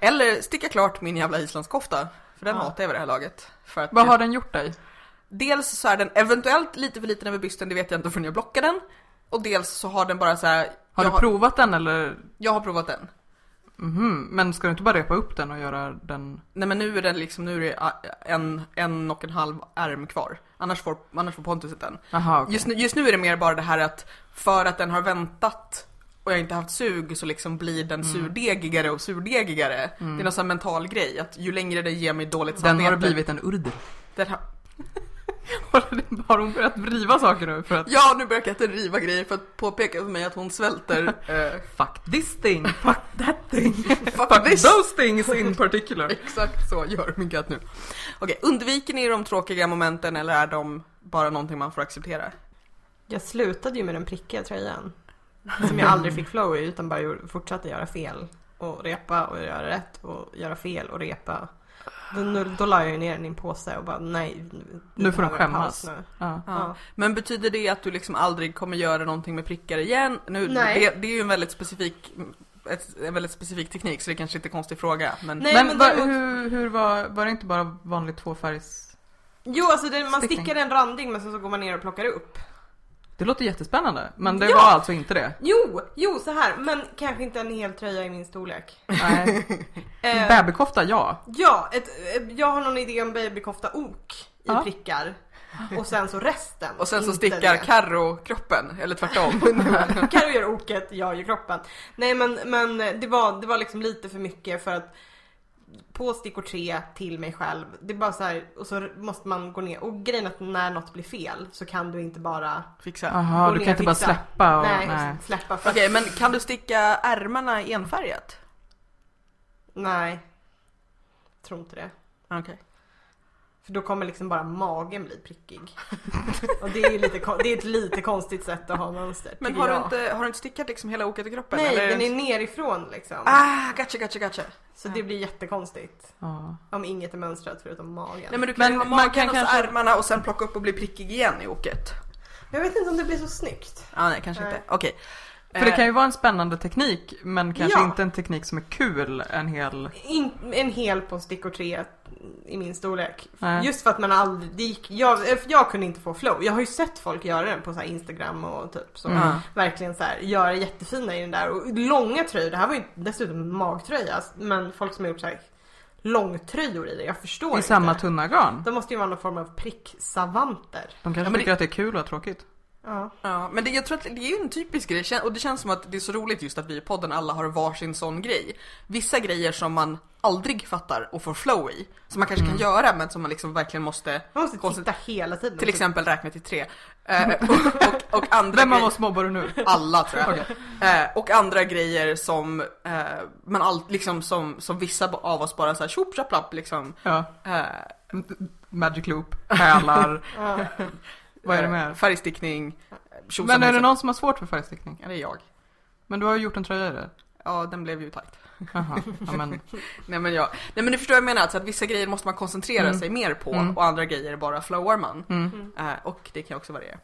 Eller sticka klart min jävla islandskofta. För den Ja. hatar jag vid det här laget. För att Vad har den gjort dig? Dels så är den eventuellt lite för liten över bysten, det vet jag inte förrän jag blockar den. Och dels så har den bara så här. Har du provat den eller? jag har provat den. Mhm, Men ska du inte bara repa upp den och göra den? Nej men nu är den liksom, nu är det ah, en, en och en halv ärm kvar. Annars får, annars får Pontus den. Jaha, okej. Just, nu, just nu är det mer bara det här att för att den har väntat och jag inte haft sug så liksom blir den surdegigare och surdegigare. Det är någon sån mental grej att ju längre det ger mig dåligt Den har samvete- blivit en urd. Den har, Har hon börjat vriva saker nu för att ja nu börjar katten riva grejer för att påpeka för mig att hon svälter. eh, Fuck this thing, fuck that thing, fuck fuck this! those things in particular. Exakt så gör min katt nu. Okej, undviker ni de tråkiga momenten eller är de bara någonting man får acceptera? Jag slutade ju med den prickiga tröjan. Som jag aldrig fick flow i utan bara fortsatte göra fel. Och repa och göra rätt och göra fel och repa. Då, nu- då la jag ner den i en påse och bara nej. Nu får de behöver en paus skämmas. Nu. Ja. Ja. Men betyder det att du liksom aldrig kommer göra någonting med prickar igen? Nu, Nej. Det, det är ju en väldigt specifik ett, en väldigt specifik teknik så det kanske inte är en konstig fråga. Men Nej, men men va, däremot- hur, hur var, var det inte bara vanlig tvåfärgs... Jo alltså det, man stickar en randing men så, så går man ner och plockar upp. Det låter jättespännande, men det Ja. var alltså inte det? Jo, jo så här men kanske inte en hel tröja i min storlek. Nej. Eh, Babykofta, ja. Ja, ett, eh, jag har någon idé om babykofta ok i Ja. prickar. Och sen så resten. och sen så stickar. Carro kroppen, eller tvärtom. Carro gör oket, jag gör kroppen. Nej men, men det, var, det var liksom lite för mycket för att på stickor 3 till mig själv. Det är bara så här, och så måste man gå ner. Och grejen är att när något blir fel så kan du inte bara Fixa. Jaha, gå du kan inte bara släppa och... nej, nej. släppa. Okej, men kan du sticka ärmarna enfärgat? Nej. Tror inte det. Okej. För då kommer liksom bara magen bli prickig. Och det är ju lite, det är ett lite konstigt sätt att ha mönster. Men har du, inte, har du inte stickat liksom hela oket i kroppen? Nej, eller? den är nerifrån liksom. Ah, gotcha, gotcha, gotcha. Så det blir jättekonstigt. Ja. Om inget är mönstrat förutom magen. Nej men du kan Men ha man magen kan och kanske- ärmarna och sen plocka upp och bli prickig igen i oket. Jag vet inte om det blir så snyggt. Ah, nej, kanske Nej. inte. Okej. För det Eh, kan ju vara en spännande teknik, men kanske Ja. inte en teknik som är kul en hel... In, en hel på stickor 3 i min storlek. Nej. Just för att man aldrig, det gick, jag, jag kunde inte få flow. Jag har ju sett folk göra den på så Instagram och typ så. Mm. Verkligen så här, göra jättefina i den där. Och långa tröjor, det här var ju dessutom magtröja. Men folk som har gjort så här långtröjor i det, jag förstår I inte. samma tunna garn. De måste ju vara någon form av pricksavanter. De kanske Ja, tycker det- att det är kul och tråkigt. Ja. Ja, men det, jag tror att det är en typisk grej och det känns som att det är så roligt just att vi i podden alla har varsin sån grej. Vissa grejer som man aldrig fattar och får flow i, som man kanske kan göra men som man liksom verkligen måste Man måste Konstigt. titta hela tiden. till exempel räkna till tre. Eh, och, och, och andra Vem av oss mobbar du nu? Alla tror jag. Eh, och andra grejer som eh, man all, liksom som, som vissa av oss bara såhär tjopp lapp liksom. Ja. Eh, Magic loop, Ja. Vad är det eh, mer? Färgstickning. Men är det någon som har svårt för färgstickning? Ja, det är jag. Men du har ju gjort en tröja i det. Ja, den blev ju tajt. Jaha, ja, men Nej men, jag, nej men du förstår vad jag menar, alltså att vissa grejer måste man koncentrera Mm. sig mer på Mm. och andra grejer bara flowar man. mm. Eh, och det kan också variera.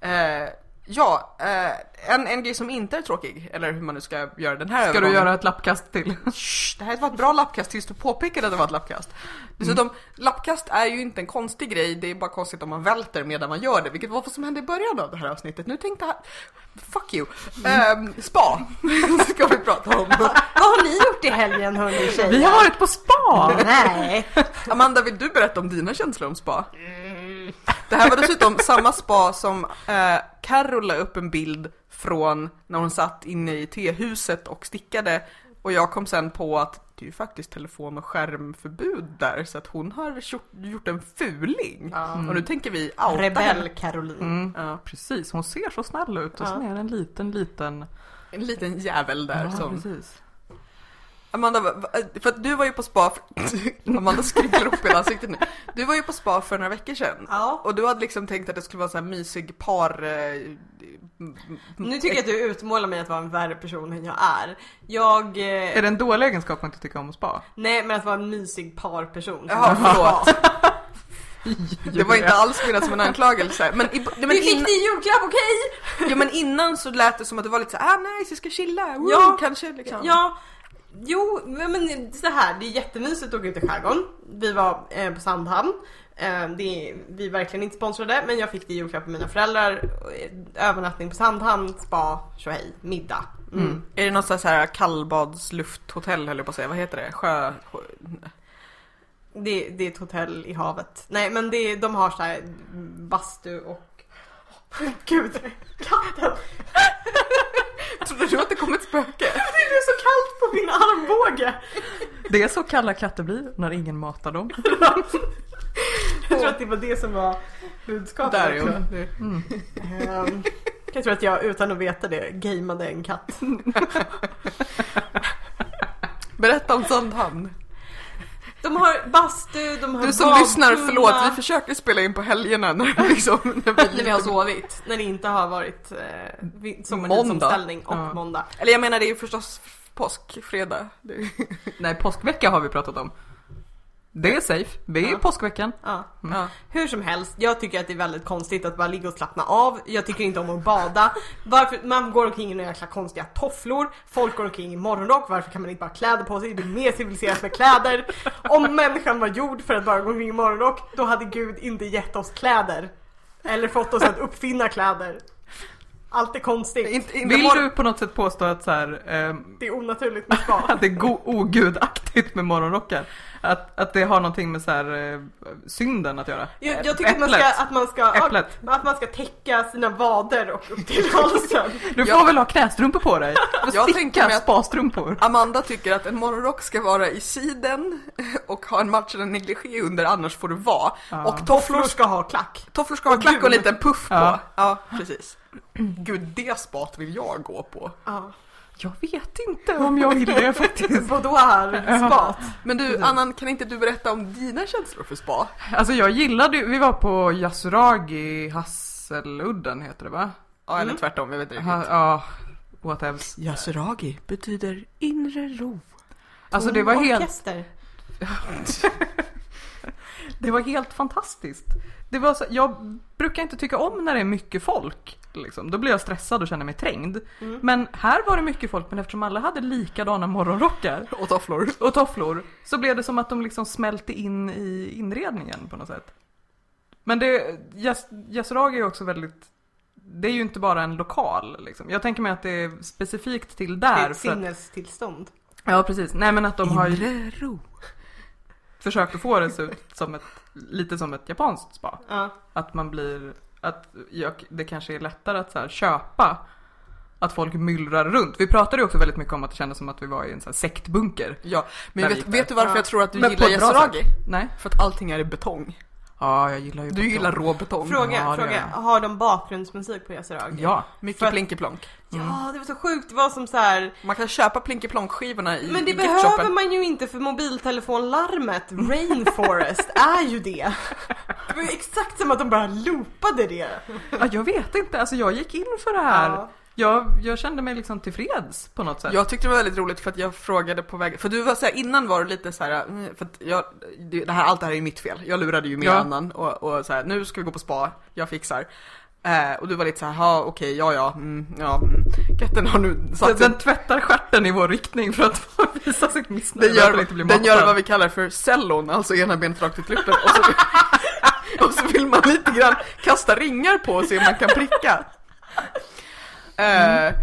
Eh, ja, eh, en, en grej som inte är tråkig, eller hur man nu ska göra den här Ska du övergången. göra ett lappkast till? Shh, det här var ett bra lappkast tills du påpekade att det var ett lappkast. Dessutom, Mm. lappkast är ju inte en konstig grej, det är bara konstigt om man välter medan man gör det, vilket var vad som hände i början av det här avsnittet. Nu tänkte jag, fuck you. Ehm, spa, ska vi prata om. Vad har ni gjort i helgen hörni tjejer? Vi har varit på spa! Nej. Amanda, vill du berätta om dina känslor om spa? Det här var dessutom samma spa som eh, Carro la upp en bild från när hon satt inne i tehuset och stickade. Och jag kom sen på att det är ju faktiskt telefon och skärmförbud där så att hon har gjort, en fuling. Ja. Och nu tänker vi outa. Rebell Caroline. Mm. Ja, Precis, hon ser så snäll ut och Ja. sen är det en liten, liten... en liten jävel där ja, som... precis. Amanda, för att du var ju på spa, för... Amanda skriver upp hela ansiktet nu. Du var ju på spa för några veckor sedan. Ja. Och du hade liksom tänkt att det skulle vara en sån här mysig par... Eh, Nu tycker jag att du utmålar mig att vara en värre person än jag är. Jag... Är Eh, det en dålig egenskap att inte tycka om att spa? nej men att vara en mysig parperson. Jaha, förlåt. Det var inte alls menat som en anklagelse. Men, i, men, Vi fick innan, i julklapp, okej? ja, men innan så lät det som att det var lite så här, ah nice, vi ska chilla, woo, Ja. kanske liksom. Ja. Jo, men så här, det är jättemysigt att åka ut i skärgården. Vi var eh, på Sandhamn. Eh, det är, vi är verkligen inte sponsrade men jag fick det i julklapp av mina föräldrar. Eh, Övernattning på Sandhamn, spa, tjohej, middag. Mm. Mm. Är det något så här, kallbadslufthotell höll jag på att säga, vad heter det? Sjö... sjö Det, det är ett hotell i havet. Nej men det, de har så här bastu och... Gud, katten! Trodde du att det kom ett spöke? Det är så kallt på min armbåge! Det är så kalla katter blir när ingen matar dem. Jag tror att det var det som var budskapet Där är också. Mm. Ehm, Jag tror att jag utan att veta det gameade en katt. Berätta om Sandhamn. De har bastu, de har Du som lyssnar, förlåt, vi försöker spela in på helgerna när, liksom, när vi, När vi har sovit, när det inte har varit eh, sommartidsomställning och Ja. måndag. Eller jag menar det är ju förstås påskfredag. Nej, påskvecka har vi pratat om. Det är safe. Vi är Ja. påskveckan. Ja. Ja. Hur som helst, jag tycker att det är väldigt konstigt att bara ligga och slappna av. Jag tycker inte om att bada. Varför, man går omkring i några jäkla konstiga tofflor. Folk går omkring i morgonrock. Varför kan man inte bara ha kläder på sig? Det är mer civiliserat med kläder. Om människan var gjord för att bara gå omkring i morgonrock, då hade Gud inte gett oss kläder. Eller fått oss att uppfinna kläder. Allt är konstigt. Inte, inte Vill mor- du på något sätt påstå att så här, ehm, Det är onaturligt med spa. att det är go- ogudaktigt med morgonrockar? Att, att det har någonting med så här, eh, synden att göra? Jag, jag tycker att man ska, att man ska, Äpplet. att man ska täcka sina vader och upp till halsen. Du får Jag- väl ha knästrumpor på dig? Jag tänker mig att- spastrumpor. Amanda tycker att en morgonrock ska vara i siden och ha en matchande negligé under, annars får du vara. Ja. Och tofflor, ska ha klack. tofflor ska ha Och klack och en liten puff på. Ja. Ja, precis. Gud, det spat vill jag gå på. Ja. Jag vet inte om jag vill det faktiskt. Boudoir spat. Men du, Annan, kan inte du berätta om dina känslor för spa? Alltså jag gillade ju, vi var på Yasuragi Hasseludden heter det va? Ja, eller Mm. tvärtom, jag vet inte riktigt. ja, whatevs. Yasuragi betyder inre ro. Alltså det var helt, Orkester. det var helt fantastiskt. Det var så, jag brukar inte tycka om när det är mycket folk. Liksom. Då blir jag stressad och känner mig trängd. Mm. Men här var det mycket folk, men eftersom alla hade likadana morgonrockar Och tofflor. och tofflor så blev det som att de liksom smälte in i inredningen på något sätt. Men det, Yasuragi är också väldigt, det är ju inte bara en lokal liksom. Jag tänker mig att det är specifikt till Det är där. ett För att, sinnestillstånd. ja precis, nej men att de har ju ro. försökt att få det ut som ett, lite som ett japanskt spa. Ja. Att man blir, att jag, det kanske är lättare att så här, köpa att folk myllrar runt. Vi pratade ju också väldigt mycket om att det kändes som att vi var i en så här sektbunker. Ja, men vet, vet du varför Ja. jag tror att du Men gillar Yasuragi? Nej? För att allting är i betong. Ja, jag gillar ju Du gillar rå betong. Fråga, Ja, fråga. Har de bakgrundsmusik på Yasuragi? Ja. Mycket För plinkeplonk. Ja, det var så sjukt. Det var som så här. Man kan köpa plinkeplonk-skivorna i Men det behöver man ju inte för mobiltelefonlarmet Rainforest är ju det. Det var ju exakt som att de bara loopade det. Ja, jag vet inte, alltså jag gick in för det här. Ja. Jag, jag kände mig liksom tillfreds på något sätt. Jag tyckte det var väldigt roligt för att jag frågade på väg, för du var såhär innan var du lite såhär, mm, för att jag, det här, allt det här är ju mitt fel. Jag lurade ju min Ja. annan och, och såhär, nu ska vi gå på spa, jag fixar. Eh, och du var lite såhär, ja okej, ja ja, mm, ja, mm. katten har nu satt den tvättar stjärten i vår riktning för att visa sitt missnöje. Den med gör, den inte blir den gör vad vi kallar för cellon, alltså ena benet rakt ut luften. Och så, och så vill man lite grann kasta ringar på och se om man kan pricka. Eh,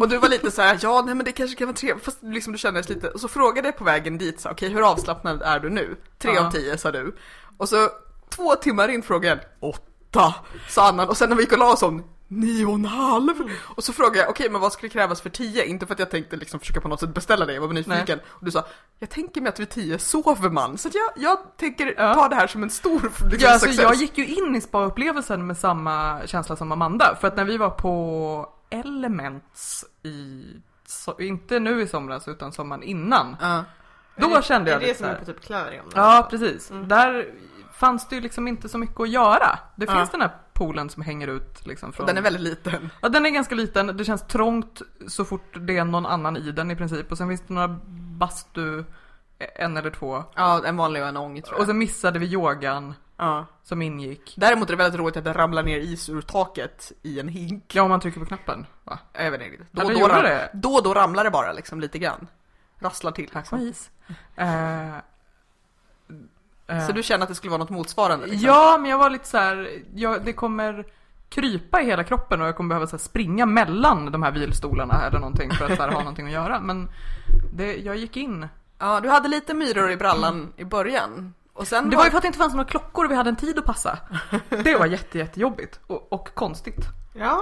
och du var lite så här, ja nej men det kanske kan vara trevligt, fast liksom du kändes lite, och så frågade jag på vägen dit så okej hur avslappnad är du nu? Tre av tio sa du. Och så två timmar in frågade jag, åtta, sa Annan, och sen när vi gick och la oss om nio och en halv. Och så frågade jag, okej men vad skulle krävas för tio? Inte för att jag tänkte liksom försöka på något sätt beställa det, jag var nyfiken. Och du sa, jag tänker mig att vid tio sover man. Så jag, jag tänker Ja. ta det här som en stor liksom, Ja, alltså success. jag gick ju in i spa-upplevelsen med samma känsla som Amanda. För att när vi var på Elements i, so, inte nu i somras utan sommaren innan. Ja. Då är det, kände är jag det lite som så är här, på typ Clarion? Ja, precis. Där fanns det ju liksom inte så mycket att göra. Det finns den här poolen som hänger ut liksom från... Den är väldigt liten. Ja, den är ganska liten. Det känns trångt så fort det är någon annan i den i princip. Och sen finns det några bastu, en eller två. Ja, en vanlig och en ång tror jag. Och sen missade vi yogan ja. som ingick. Däremot är det väldigt roligt att det ramlar ner is ur taket i en hink. Ja, om man trycker på knappen. Va? Jag vet inte. Då, då, ram- det? då då ramlar det bara liksom lite grann. Rasslar till. Tack som is. Eh, eh, Så du känner att det skulle vara något motsvarande? Liksom? Ja, men jag var lite så här, jag, det kommer krypa i hela kroppen och jag kommer behöva så springa mellan de här vilstolarna eller någonting för att här, ha någonting att göra. Men det, jag gick in. Ja, du hade lite myror i brallan i början. Och sen Det var ju för att det inte fanns några klockor och vi hade en tid att passa. Det var jätte, jättejobbigt och, och konstigt. Ja,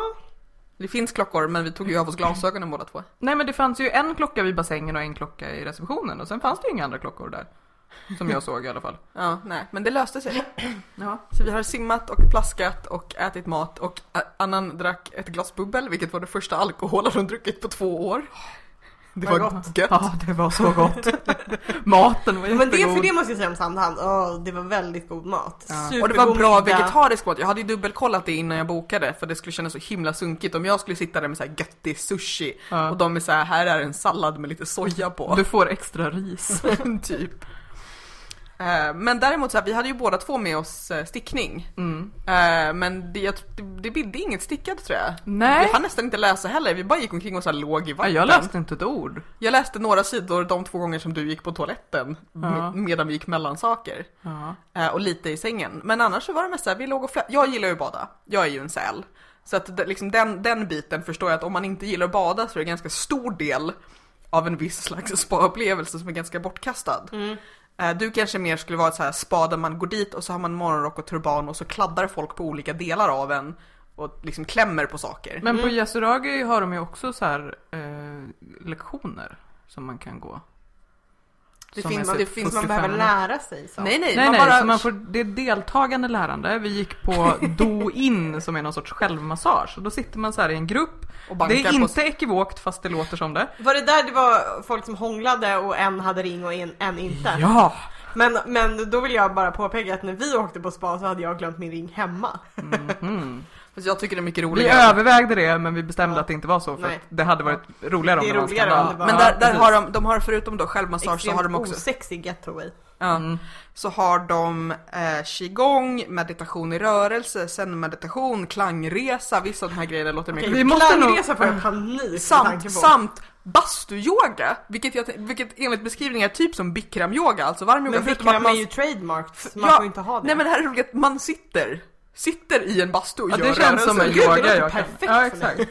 Det finns klockor, men vi tog ju av oss glasögonen båda två. Nej men det fanns ju en klocka vid bassängen och en klocka i receptionen och sen fanns det ju inga andra klockor där. Som jag såg i alla fall. Ja, nej, men det löste sig. Ja. Så vi har simmat och plaskat och ätit mat och Annan drack ett glas bubbel, vilket var det första alkoholen hon druckit på två år. Det var Vad gott. gött. Ja, det var så gott. Maten var jättegod. men det, för det måste jag säga om Sandhamn. Åh, det var väldigt god mat. Ja. Och det var bra vegetarisk mat. Jag hade ju dubbelkollat det innan jag bokade för det skulle kännas så himla sunkigt om jag skulle sitta där med så här göttig sushi Ja. och de är så här, här är en sallad med lite soja på. Du får extra ris. typ. Eh, Men däremot så här, vi hade ju båda två med oss eh, stickning. Mm. Eh, Men det, det, bidde inget stickat tror jag. Nej. Vi hann nästan inte läsa heller, vi bara gick omkring och så här låg i Ja, vatten. jag läste inte ett ord. Jag läste några sidor de två gånger som du gick på toaletten Ja. med, medan vi gick mellan saker. Ja. Och lite i sängen. Men annars så var det mest såhär, vi låg och flöt. Jag gillar ju att bada. Jag är ju en säl. Så att liksom den, den biten förstår jag att om man inte gillar att bada så är det en ganska stor del av en viss slags spa-upplevelse som är ganska bortkastad. Mm. Eh, Du kanske mer skulle vara ett så här spa där man går dit och så har man morgonrock och turban och så kladdar folk på olika delar av en och liksom klämmer på saker. Men på Yasuragi har de ju också så här eh, lektioner som man kan gå. Det finns- är det typ finns- Man 45 behöver lära sig så. Nej nej, Nej man nej, bara... så man får, det är deltagande lärande. Vi gick på Do-In som är någon sorts självmassage. Och då sitter man så här i en grupp. Det är på- inte ekivokt fast det låter som det. Var det där det var folk som hånglade och en hade ring och en, en inte? Ja! Men, men då vill jag bara påpeka att när vi åkte på spa så hade jag glömt min ring hemma. Mhm. Fast jag tycker det är mycket Vi roligare. övervägde det men vi bestämde Ja. att det inte var så för att det hade varit roligare om Det är det var en skandal. Men där, där har de, de har förutom då självmassage så har de också, osexig getaway. Mm. så har de eh, qigong, meditation i rörelse, sen meditation, klangresa, vissa av de här grejerna låter mer Okej, Vi måste Klangresa får jag panik Samt, samt bastuyoga, vilket, jag, vilket enligt beskrivningen är typ som bikram-yoga, alltså varm yoga. Men förutom att Bikram man- är ju trademarked, så man Ja, får inte ha det. Nej men det här är roligt, man sitter, sitter i en bastu och Ja, gör det känns som en. Gud, det yoga låter jag kan. perfekt Ja, exakt.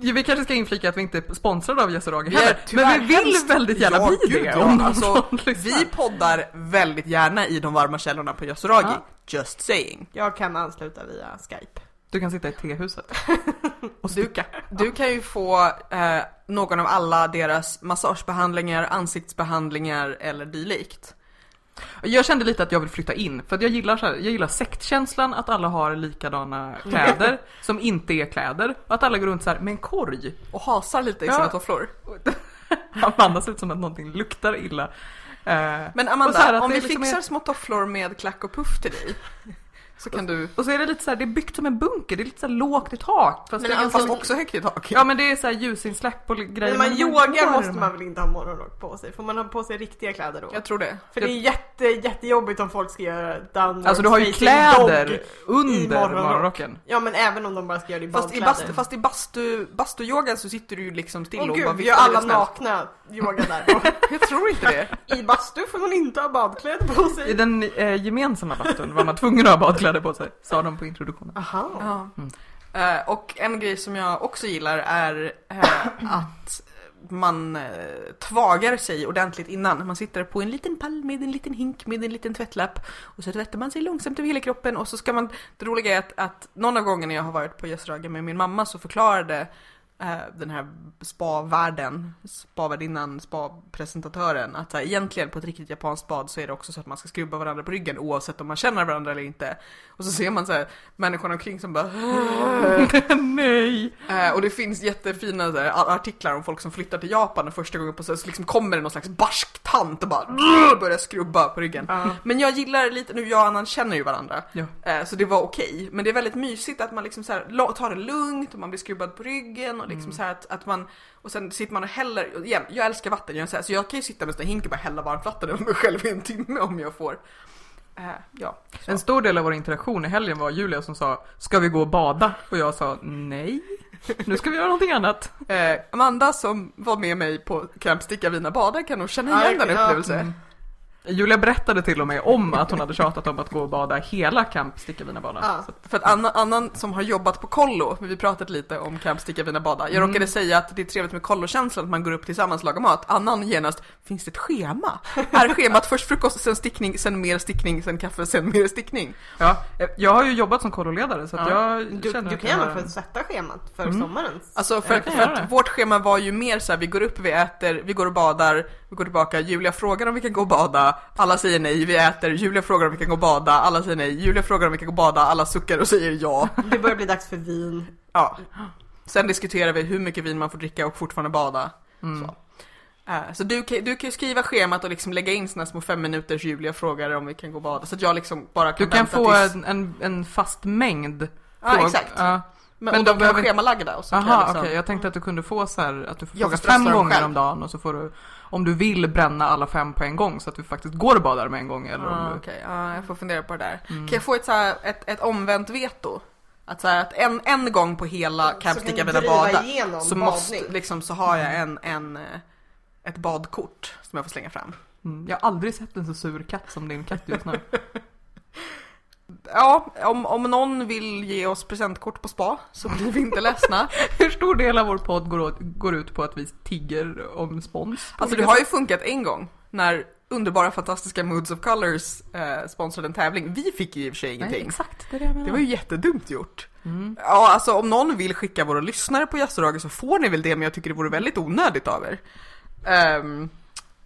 Ja, vi kanske ska inflika att vi inte är sponsrade av Vi är heller. Men vi vill väldigt gärna Ja, bli gud, det. ja. Om Alltså. Vi poddar väldigt gärna i de varma källorna på Yasuragi, Ja. just saying. Jag kan ansluta via Skype. Du kan sitta i tehuset. Och Du, sticka. du kan ju få eh, någon av alla deras massagebehandlingar, ansiktsbehandlingar eller dylikt. Jag kände lite att jag vill flytta in, för att jag gillar så här, jag gillar sektkänslan, att alla har likadana kläder som inte är kläder, och att alla går runt så här med en korg. Och hasar lite i Ja. sina tofflor. Amanda ser ut som att någonting luktar illa. Eh, Men Amanda, om vi liksom fixar är- små tofflor med klack och puff till dig, så kan du... Och så är det lite så här, det är byggt som en bunker, det är lite så här lågt i tak. Fast Men det är alltså- Fast också högt i tak. Ja men det är så här ljusinsläpp och grejer. När man men yogar måste man väl inte ha morgonrock på sig? Får man ha på sig riktiga kläder då? Jag tror det. För det är jätte, jättejobbigt om folk ska göra downward Alltså du har ju kläder under morgonrock. morgonrocken. Ja men även om de bara ska göra det i Fast i, badkläder. bastu, fast i bastu, bastuyogan så sitter du ju liksom still Åh och gud, bara gör alla nakna yoga där. Jag tror inte det. I bastu får man inte ha badkläder på I sig. den eh, gemensamma bastun var man tvungen att ha badkläder på sig, sa de på introduktionen. Aha. Ja. Mm. Eh, och en grej som jag också gillar är eh, att man eh, tvagar sig ordentligt innan. Man sitter på en liten pall med en liten hink med en liten tvättlapp och så tvättar man sig långsamt över hela kroppen och så ska man, det roliga är att, att någon av gångerna jag har varit på Yasuragi med min mamma så förklarade Eh, den här spavärden, spavärdinnan, spapresentatören. att så här, egentligen på ett riktigt japanskt bad så är det också så att man ska skrubba varandra på ryggen oavsett om man känner varandra eller inte. Och så ser man så här människorna omkring som bara Nej! Eh, och det finns jättefina så här, artiklar om folk som flyttar till Japan och första gången på så, så liksom kommer det någon slags barsk tant och bara börjar skrubba på ryggen. Ja. Men jag gillar lite, nu jag och Annan känner ju varandra. Ja. Eh, så det var okej. Men det är väldigt mysigt att man liksom så här, tar det lugnt och man blir skrubbad på ryggen och liksom så här att, att man och sen sitter man och häller, igen, jag älskar vatten, jag, så, här, så jag kan ju sitta med en hink och bara hälla varmt vatten över mig själv i en timme om jag får. Eh, ja. Så. En stor del av vår interaktion i helgen var Julia som sa Ska vi gå och bada? Och jag sa nej. Nu ska vi göra någonting annat. Eh, Amanda som var med mig på Camp Sticka Vina Bada kan nog känna Ja, igen den ja. upplevelsen. Mm. Julia berättade till och med om att hon hade tjatat om att gå och bada hela Camp Sticka bada. Ja. För att Anna, Annan som har jobbat på kollo, vi pratat lite om Camp Sticka Bada. Jag Mm. råkade säga att det är trevligt med kollokänslan, att man går upp tillsammans och lagar mat. Annan genast, finns det ett schema? Här är schemat, först frukost, sen stickning, sen mer stickning, sen kaffe, sen mer stickning. ja, eh, jag har ju jobbat som kolloledare så att Ja. jag Du, känner du kan gärna få sätta schemat för Mm. sommarens. Alltså för, för att vårt schema var ju mer så här, vi går upp, vi äter, vi går och badar, vi går tillbaka, Julia frågar om vi kan gå och bada, alla säger nej, vi äter, Julia frågar om vi kan gå och bada, alla säger nej, Julia frågar om vi kan gå och bada, alla suckar och säger ja. Det börjar bli dags för vin. Ja. Sen diskuterar vi hur mycket vin man får dricka och fortfarande bada. Mm. Så. Eh, Så du, kan- du kan ju skriva schemat och liksom lägga in såna små fem minuters Julia frågar om vi kan gå och bada. Så att jag liksom bara kan Du kan få tills... en, en, en fast mängd Ja, frågor. exakt. Ja. Men, men och de de kan behöver schemalagda och så kan Aha, jag okej. liksom... Jag tänkte att du kunde få så här att du får Jag fråga fem gånger själv. om dagen och så får du om du vill bränna alla fem på en gång så att du faktiskt går och badar med en gång eller Ja, om du... Ah, okej. Ja, jag får fundera på det där. Mm. Kan jag få ett, så här, ett, ett omvänt veto? Att, så här, att en, en gång på hela Camp Sticka driva bada så måste, liksom, så har jag en, en, eh, ett badkort som jag får slänga fram. Mm. Jag har aldrig sett en så sur katt som din katt just nu. Ja, om, om någon vill ge oss presentkort på spa så blir vi inte ledsna. Hur stor del av vår podd går, åt, går ut på att vi tigger om spons? på Alltså det har ju funkat en gång när underbara fantastiska Moods of Colors eh, sponsrade en tävling. Vi fick ju i och för sig Nej, ingenting. exakt, det är det jag menar. Det var ju jättedumt gjort. Mm. Ja, alltså om någon vill skicka våra lyssnare på Yasuragi så får ni väl det, men jag tycker det vore väldigt onödigt av er. Ehm,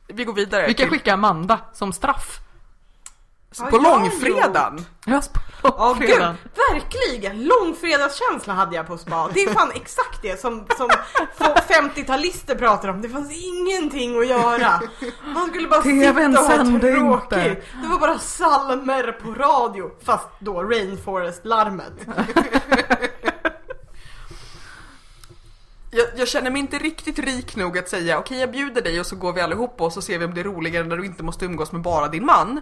vi går vidare. Vi kan till- skicka Amanda som straff. Så Ja, på jag har långfredagen. Jag Ja gud, verkligen! Långfredagskänsla hade jag på spa. Det är fan exakt det som, som 50-talister pratar om. Det fanns ingenting att göra. Man skulle bara TV:n sitta och ha tråkigt. inte. Det var bara salmer på radio. Fast då Rainforest-larmet. Jag, jag känner mig inte riktigt rik nog att säga okej jag bjuder dig och så går vi allihopa och så ser vi om det är roligare när du inte måste umgås med bara din man.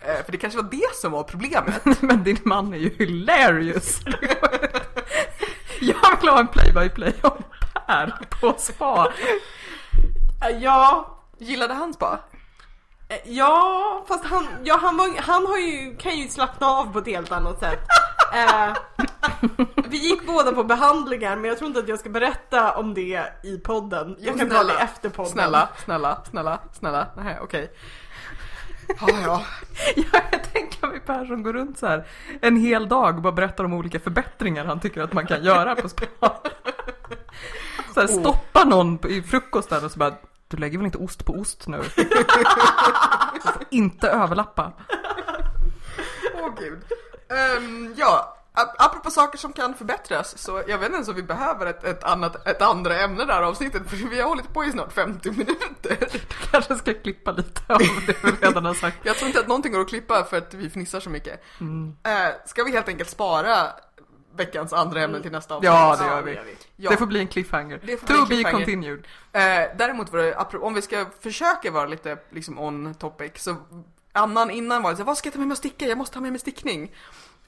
Eh, för det kanske var det som var problemet. Men din man är ju hilarious. Jag vill ha en play-by-play om Per på spa. Ja, Gillade han spa? Eh, Ja, fast han, ja, han, var, han har ju, kan ju slappna av på ett helt annat sätt. Eh, vi gick båda på behandlingar men jag tror inte att jag ska berätta om det i podden. Jag kan ta det efter podden. Snälla, snälla, snälla, snälla. Nej, okej. Ja, ja. Jag tänker mig Per som går runt så här en hel dag och bara berättar om olika förbättringar han tycker att man kan göra på spa. Så här, stoppa någon i frukosten och så bara du lägger väl inte ost på ost nu? Du får inte överlappa. Åh gud. Ehm, ja, ap- apropå saker som kan förbättras så jag vet inte ens om vi behöver ett, ett, annat, ett andra ämne där avsnittet för vi har hållit på i snart 50 minuter. Kanske ska klippa lite av det vi redan har sagt. Jag tror inte att någonting går att klippa för att vi fnissar så mycket. Mm. Eh, ska vi helt enkelt spara veckans andra ämne till nästa avsnitt? Ja, det gör vi. Ja. Det får bli en cliffhanger. Det får bli to be continued. Eh, däremot var det, om vi ska försöka vara lite liksom on topic, så annan innan var det så vad ska jag ta med mig att sticka? Jag måste ha med mig stickning.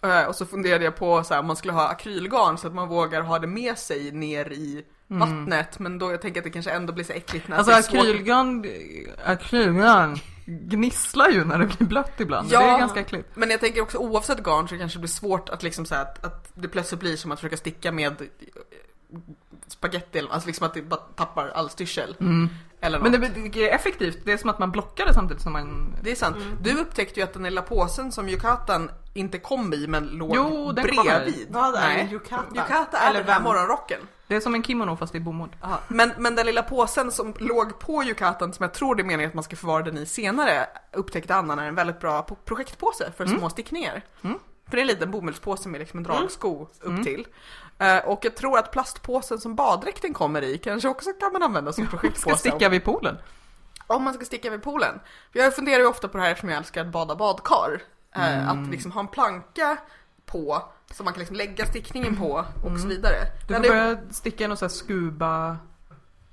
Eh, och så funderade jag på så här, om man skulle ha akrylgarn så att man vågar ha det med sig ner i vattnet. Men då jag tänker att det kanske ändå blir så äckligt när Alltså akrylgarn, akrylgarn gnisslar ju när det blir blött ibland. Ja. Det är ganska äckligt. Men jag tänker också oavsett garn så kanske det blir svårt att liksom så här, att, att det plötsligt blir som att försöka sticka med spaghetti, eller- alltså liksom att det bara tappar all styrsel. Eller något. Men det, det är effektivt. Det är som att man blockar det samtidigt som man... Det är sant. Du upptäckte ju att den lilla påsen som yukatan inte kom i men låg Jo, den bredvid. Vad är Nej. yukata? Yukata är Eller den här vem? morgonrocken. Det är som en kimono fast i bomull. Aha. Men, men den lilla påsen som låg på yukatan som jag tror det är meningen att man ska förvara den i senare upptäckte Anna är en väldigt bra projektpåse för små stickningar. Mm. För det är en liten bomullspåse med liksom en dragsko upp till. Eh, och jag tror att plastpåsen som baddräkten kommer i kanske också kan man använda som Ska projektpåse. sticka vid poolen. Om man ska sticka vid poolen. Jag funderar ju ofta på det här eftersom jag älskar att bada badkar. Eh, Mm. Att liksom ha en planka på som man kan liksom lägga stickningen på och så vidare. Mm. Du får det- börja sticka i något så här skuba...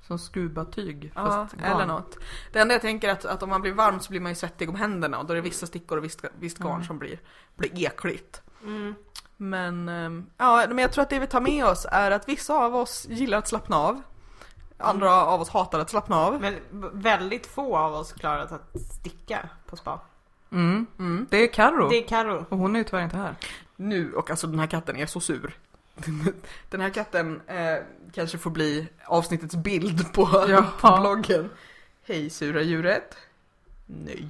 Som skubatyg. Ja, fast eller något. Det enda jag tänker är att, att om man blir varm så blir man ju svettig om händerna och då är det vissa stickor och visst, visst garn som blir, blir ekligt. Mm. Men, ehm, ja, men jag tror att det vi tar med oss är att vissa av oss gillar att slappna av. Andra av oss hatar att slappna av. Men väldigt få av oss klarat att sticka på spa. Mm. Mm. Det är Carro. Det är Karo. Och hon är ju tyvärr inte här. Nu, och alltså den här katten är så sur. Den här katten eh, kanske får bli avsnittets bild på, Ja. på bloggen. Hej sura djuret. Nej.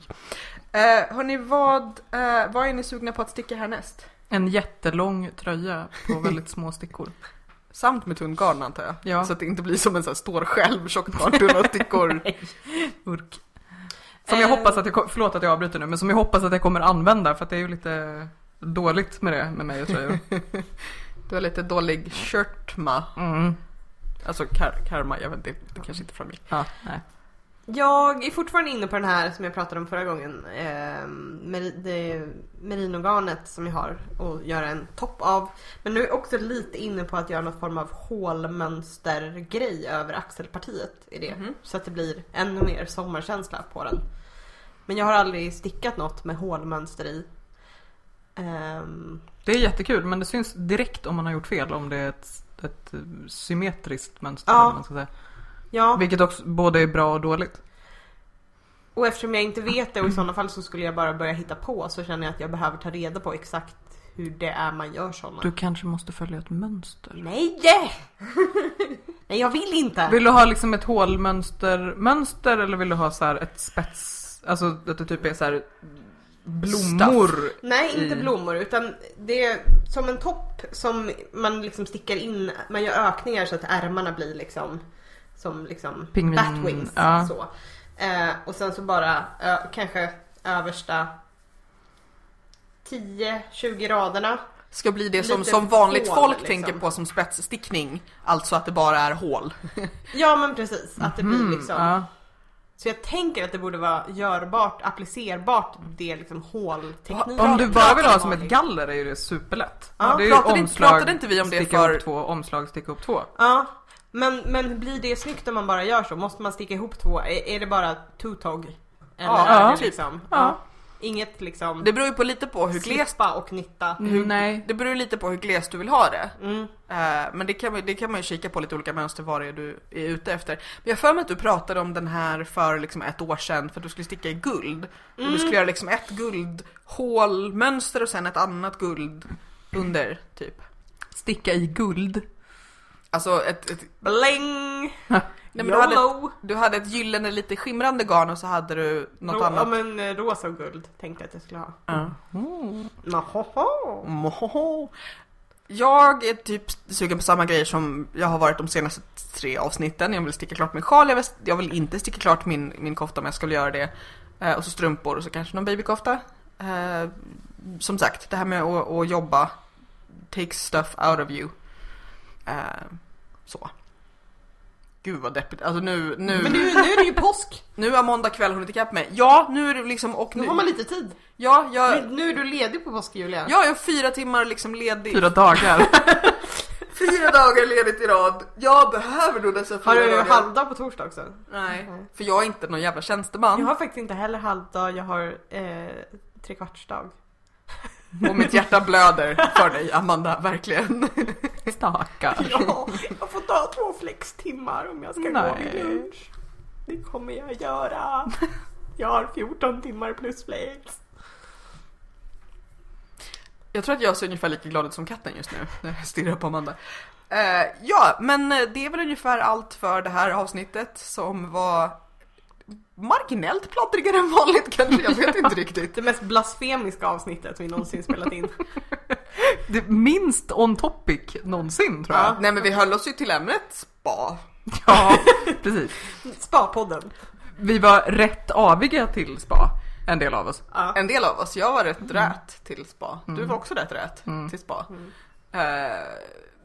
Eh, hörni, vad, eh, vad är ni sugna på att sticka härnäst? En jättelång tröja på väldigt små stickor. Samt med tunn garn antar jag. Ja. Så att det inte blir som en sån här stor själv, tjockt garn, tunna stickor. Urk. Som jag Eh. hoppas att jag, förlåt att jag avbryter nu, men som jag hoppas att jag kommer använda för att det är ju lite dåligt med det med mig och tröjor. Du har lite dålig shirtma. Mm. Alltså kar- karma, jag vet inte, det kanske inte framgick. Ja, nej. Jag är fortfarande inne på den här som jag pratade om förra gången. Eh, merinogarnet som jag har och göra en topp av. Men nu är jag också lite inne på att göra någon form av hålmönstergrej över axelpartiet i det. Mhm. Så att det blir ännu mer sommarkänsla på den. Men jag har aldrig stickat något med hålmönster i. Ehm, Det är jättekul men det syns direkt om man har gjort fel om det är ett, ett eh, symmetriskt mönster. Ja. Man ska säga. Ja, Vilket också både är bra och dåligt. och eftersom jag inte vet det och i sådana fall så skulle jag bara börja hitta på så känner jag att jag behöver ta reda på exakt hur det är man gör sådana. Du kanske måste följa ett mönster. Nej! Nej jag vill inte! Vill du ha liksom ett hålmönster mönster eller vill du ha så här ett spets, alltså att det typ är så här blommor? Nej inte i- blommor utan det är som en topp som man liksom stickar in, man gör ökningar så att ärmarna blir liksom som liksom Pingvin, batwings. ja. Så. Eh, och sen så bara ö, kanske översta 10-20 raderna. Ska bli det som, Lite som vanligt hål, folk liksom. tänker på som spetsstickning. Alltså att det bara är hål. Ja men precis, att det blir Mm, liksom. ja. Så jag tänker att det borde vara görbart, applicerbart, det liksom håltekniken. Om du bara vill ha som ett galler är ju det superlätt. Ja, det är ju pratade inte- pratade inte vi om det sticka för- upp två, omslag, sticka upp två. Ja, men, men blir det snyggt om man bara gör så? Måste man sticka ihop två? Är, är det bara two-tog? Eller Ja, typ. liksom? Ja. Inget liksom Det beror ju på lite på hur glest slippa och knitta. Hur- Nej. Det beror lite på hur glest du vill ha det. Mm. Eh, men det kan, man- det kan man ju kika på lite olika mönster vad det är du är ute efter. Men jag för mig att du pratade om den här för liksom ett år sedan för att du skulle sticka i guld. Och du skulle göra liksom ett guldhålmönster och sen ett annat guld under typ. Sticka i guld. Alltså ett, ett Bling! Nej, men du, hade, YOLO! du hade ett gyllene lite skimrande garn och så hade du något Ro- Ja annat. men eh, rosa och guld tänkte jag att jag skulle ha. Ja. Nahoho. Mohoho. Jag är typ sugen på samma grejer som jag har varit de senaste tre avsnitten. Jag vill sticka klart min sjal, jag vill, jag vill inte sticka klart min, min kofta men jag skulle göra det. Eh, och så strumpor och så kanske någon babykofta. Eh, som sagt, det här med att, att jobba takes stuff out of you. Eh, så. Gud vad deppigt. Alltså nu, nu, Men nu, nu är det ju påsk! nu har måndag kväll hunnit ikapp mig. Ja, nu är det liksom och Nu nu. har man lite tid. Ja, jag, Men Nu är du ledig på påsk Julia. ja, jag har fyra timmar liksom ledig. Fyra dagar. Fyra dagar ledigt i rad. Jag behöver nog dessa fyra Har du dagar. halvdag på torsdag också? Nej, för jag är inte någon jävla tjänsteman. Jag har faktiskt inte heller halvdag, jag har eh, trekvartsdag. Och mitt hjärta blöder för dig, Amanda, verkligen. Stackars. Ja, jag får ta två flextimmar om jag ska gå Nej. vid lunch. Det kommer jag göra. Jag har 14 timmar plus flex. Jag tror att jag ser ungefär lika glad ut som katten just nu, när jag stirrar på Amanda. Eh, ja, men det är väl ungefär allt för det här avsnittet som var marginellt pladdrigare än vanligt kanske, jag vet inte riktigt. Det mest blasfemiska avsnittet vi någonsin spelat in. Det minst on topic någonsin tror jag. Ja. Nej men vi höll oss ju till ämnet spa. Ja, precis. Spa-podden. Vi var rätt aviga till spa, en del av oss. Ja. En del av oss, jag var rätt Mm. rät till spa. Du var också rätt rät till spa. Eh,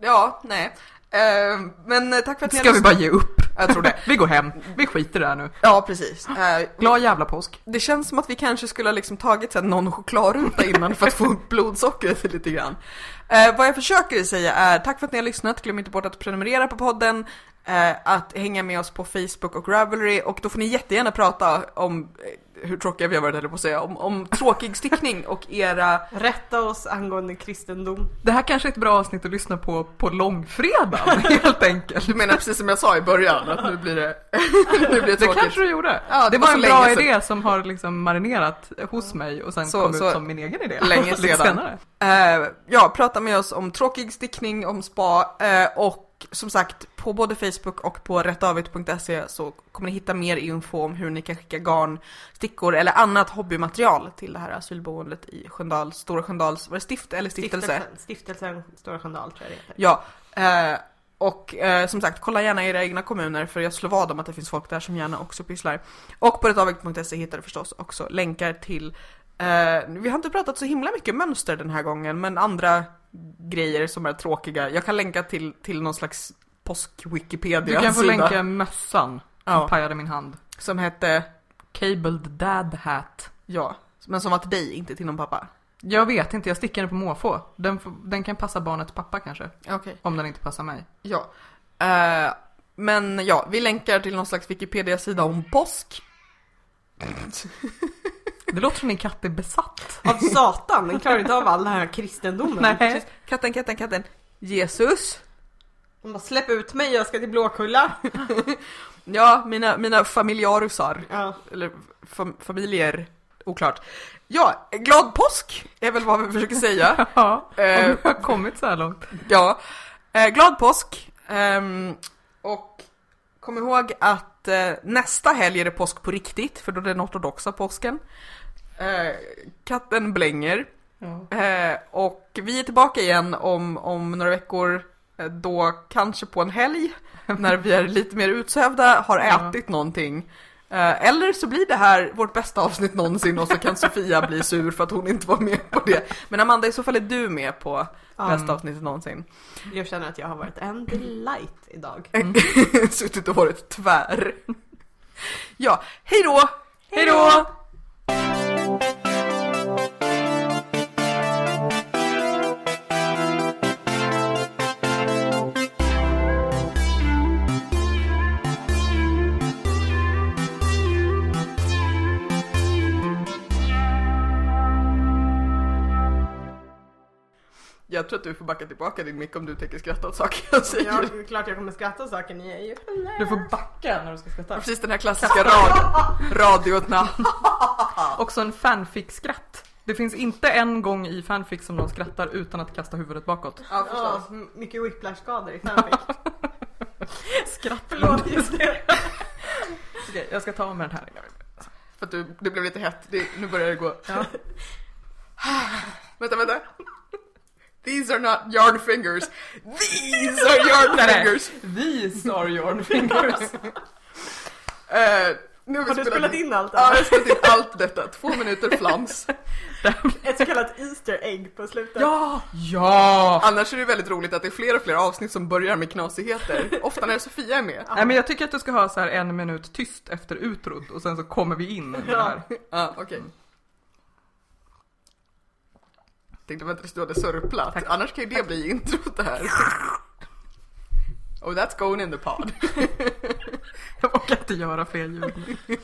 ja, nej. Eh, men eh, tack för att ni Ska vi bara ge upp? Jag tror det. Vi går hem, vi skiter i det här nu. Ja, precis. Eh, Glad jävla påsk. det känns som att vi kanske skulle ha liksom tagit här, någon chokladruta innan för att få upp blodsockret lite grann. Vad jag försöker säga är tack för att ni har lyssnat. Glöm inte bort att prenumerera på podden. Eh, att hänga med oss på Facebook och Ravelry och då får ni jättegärna prata om eh, hur tråkiga vi har varit, eller på att säga, om, om tråkig stickning och era Rätta oss angående kristendom. Det här kanske är ett bra avsnitt att lyssna på på långfredagen helt enkelt. Du menar precis som jag sa i början, att nu blir det, nu blir det Det tråkigt. kanske du gjorde. Ja, det det var var en bra sedan. idé som har liksom marinerat hos mig och sen Så- kom så ut som min egen idé. länge Lite sedan. senare. Eh, ja, prata med oss om tråkig stickning, om spa eh, och som sagt på både Facebook och på rättavigt.se så kommer ni hitta mer info om hur ni kan skicka garn, stickor eller annat hobbymaterial till det här asylboendet i Sköndal, Stora Sköndals, var det stift eller stiftelse? Stiftelsen, stiftelsen Stora Sköndal tror jag det heter. Ja, eh, och eh, som sagt, kolla gärna era egna kommuner för jag slår vad om att det finns folk där som gärna också pysslar. Och på rättavigt.se hittar du förstås också länkar till eh, vi har inte pratat så himla mycket mönster den här gången, men andra grejer som är tråkiga. Jag kan länka till, till någon slags påsk-wikipedia Du kan få länka mössan som Ja. pajade min hand. som hette, Cabled dad hat. ja, men som var till dig, inte till någon pappa. Jag vet inte, jag stickar den på måfå. Den, den kan passa barnets pappa kanske. Okej. Om den inte passar mig. Ja. Eh, men ja, vi länkar till någon slags Wikipedia-sida om påsk. Det låter som din katt är besatt. Av Satan, den klarar inte av all den här kristendomen. Nej. Katten, katten, katten. Jesus. De bara släpp ut mig, jag ska till Blåkulla. Ja, mina, mina familjarusar. Ja. Eller fam, familjer. Oklart. Ja, glad påsk är väl vad vi försöker säga. Ja, Eh, om du har kommit så här långt. ja, eh, glad påsk. Ehm, och kom ihåg att eh, nästa helg är det påsk på riktigt, för då är det den ortodoxa påsken. Eh, katten blänger. Eh, och vi är tillbaka igen om, om några veckor, eh, då kanske på en helg, när vi är lite mer utsövda, har Ja. ätit någonting. Eh, Eller så blir det här vårt bästa avsnitt någonsin och så kan Sofia bli sur för att hon inte var med på det. Men Amanda, i så fall är du med på Ja. bästa avsnittet någonsin. Jag känner att jag har varit en delight idag. Suttit och varit tvär. Ja, hej då! Hej då! Jag tror att du får backa tillbaka din mick om du tänker skratta åt saker jag säger. Ja, det är klart jag kommer skratta åt saker, ni är ju Du får backa när du ska skratta. Precis den här klassiska rad, radiotna. Också en fanfic-skratt. Det finns inte en gång i fanfic som någon skrattar utan att kasta huvudet bakåt. Ja, Ja, förstås. m- mycket whiplash-skador i fanfic. Skratt. Förlåt, just det. Okej, jag ska ta av mig den här. För att du, det blev lite hett. Det, nu börjar det gå. Ja. vänta, vänta. These are not yarn fingers. These are yarn fingers. These are your fingers. Eh, nu har Har du spelat in allt? Ja, jag har spelat in allt detta. Två minuter flams. Ett så kallat Easter egg på slutet. Ja! Ja! Annars är det väldigt roligt att det är fler och fler avsnitt som börjar med knasigheter. Ofta när Sofia är med. Nej men jag tycker att du ska ha så här en minut tyst efter utrot och sen så kommer vi in med det här. Ja, okej. Tänkte vänta tills du hade sörplat. Tack. Annars kan ju det bli introt det här. Oh, that's going in the pod. Jag vågar inte göra fler ljud.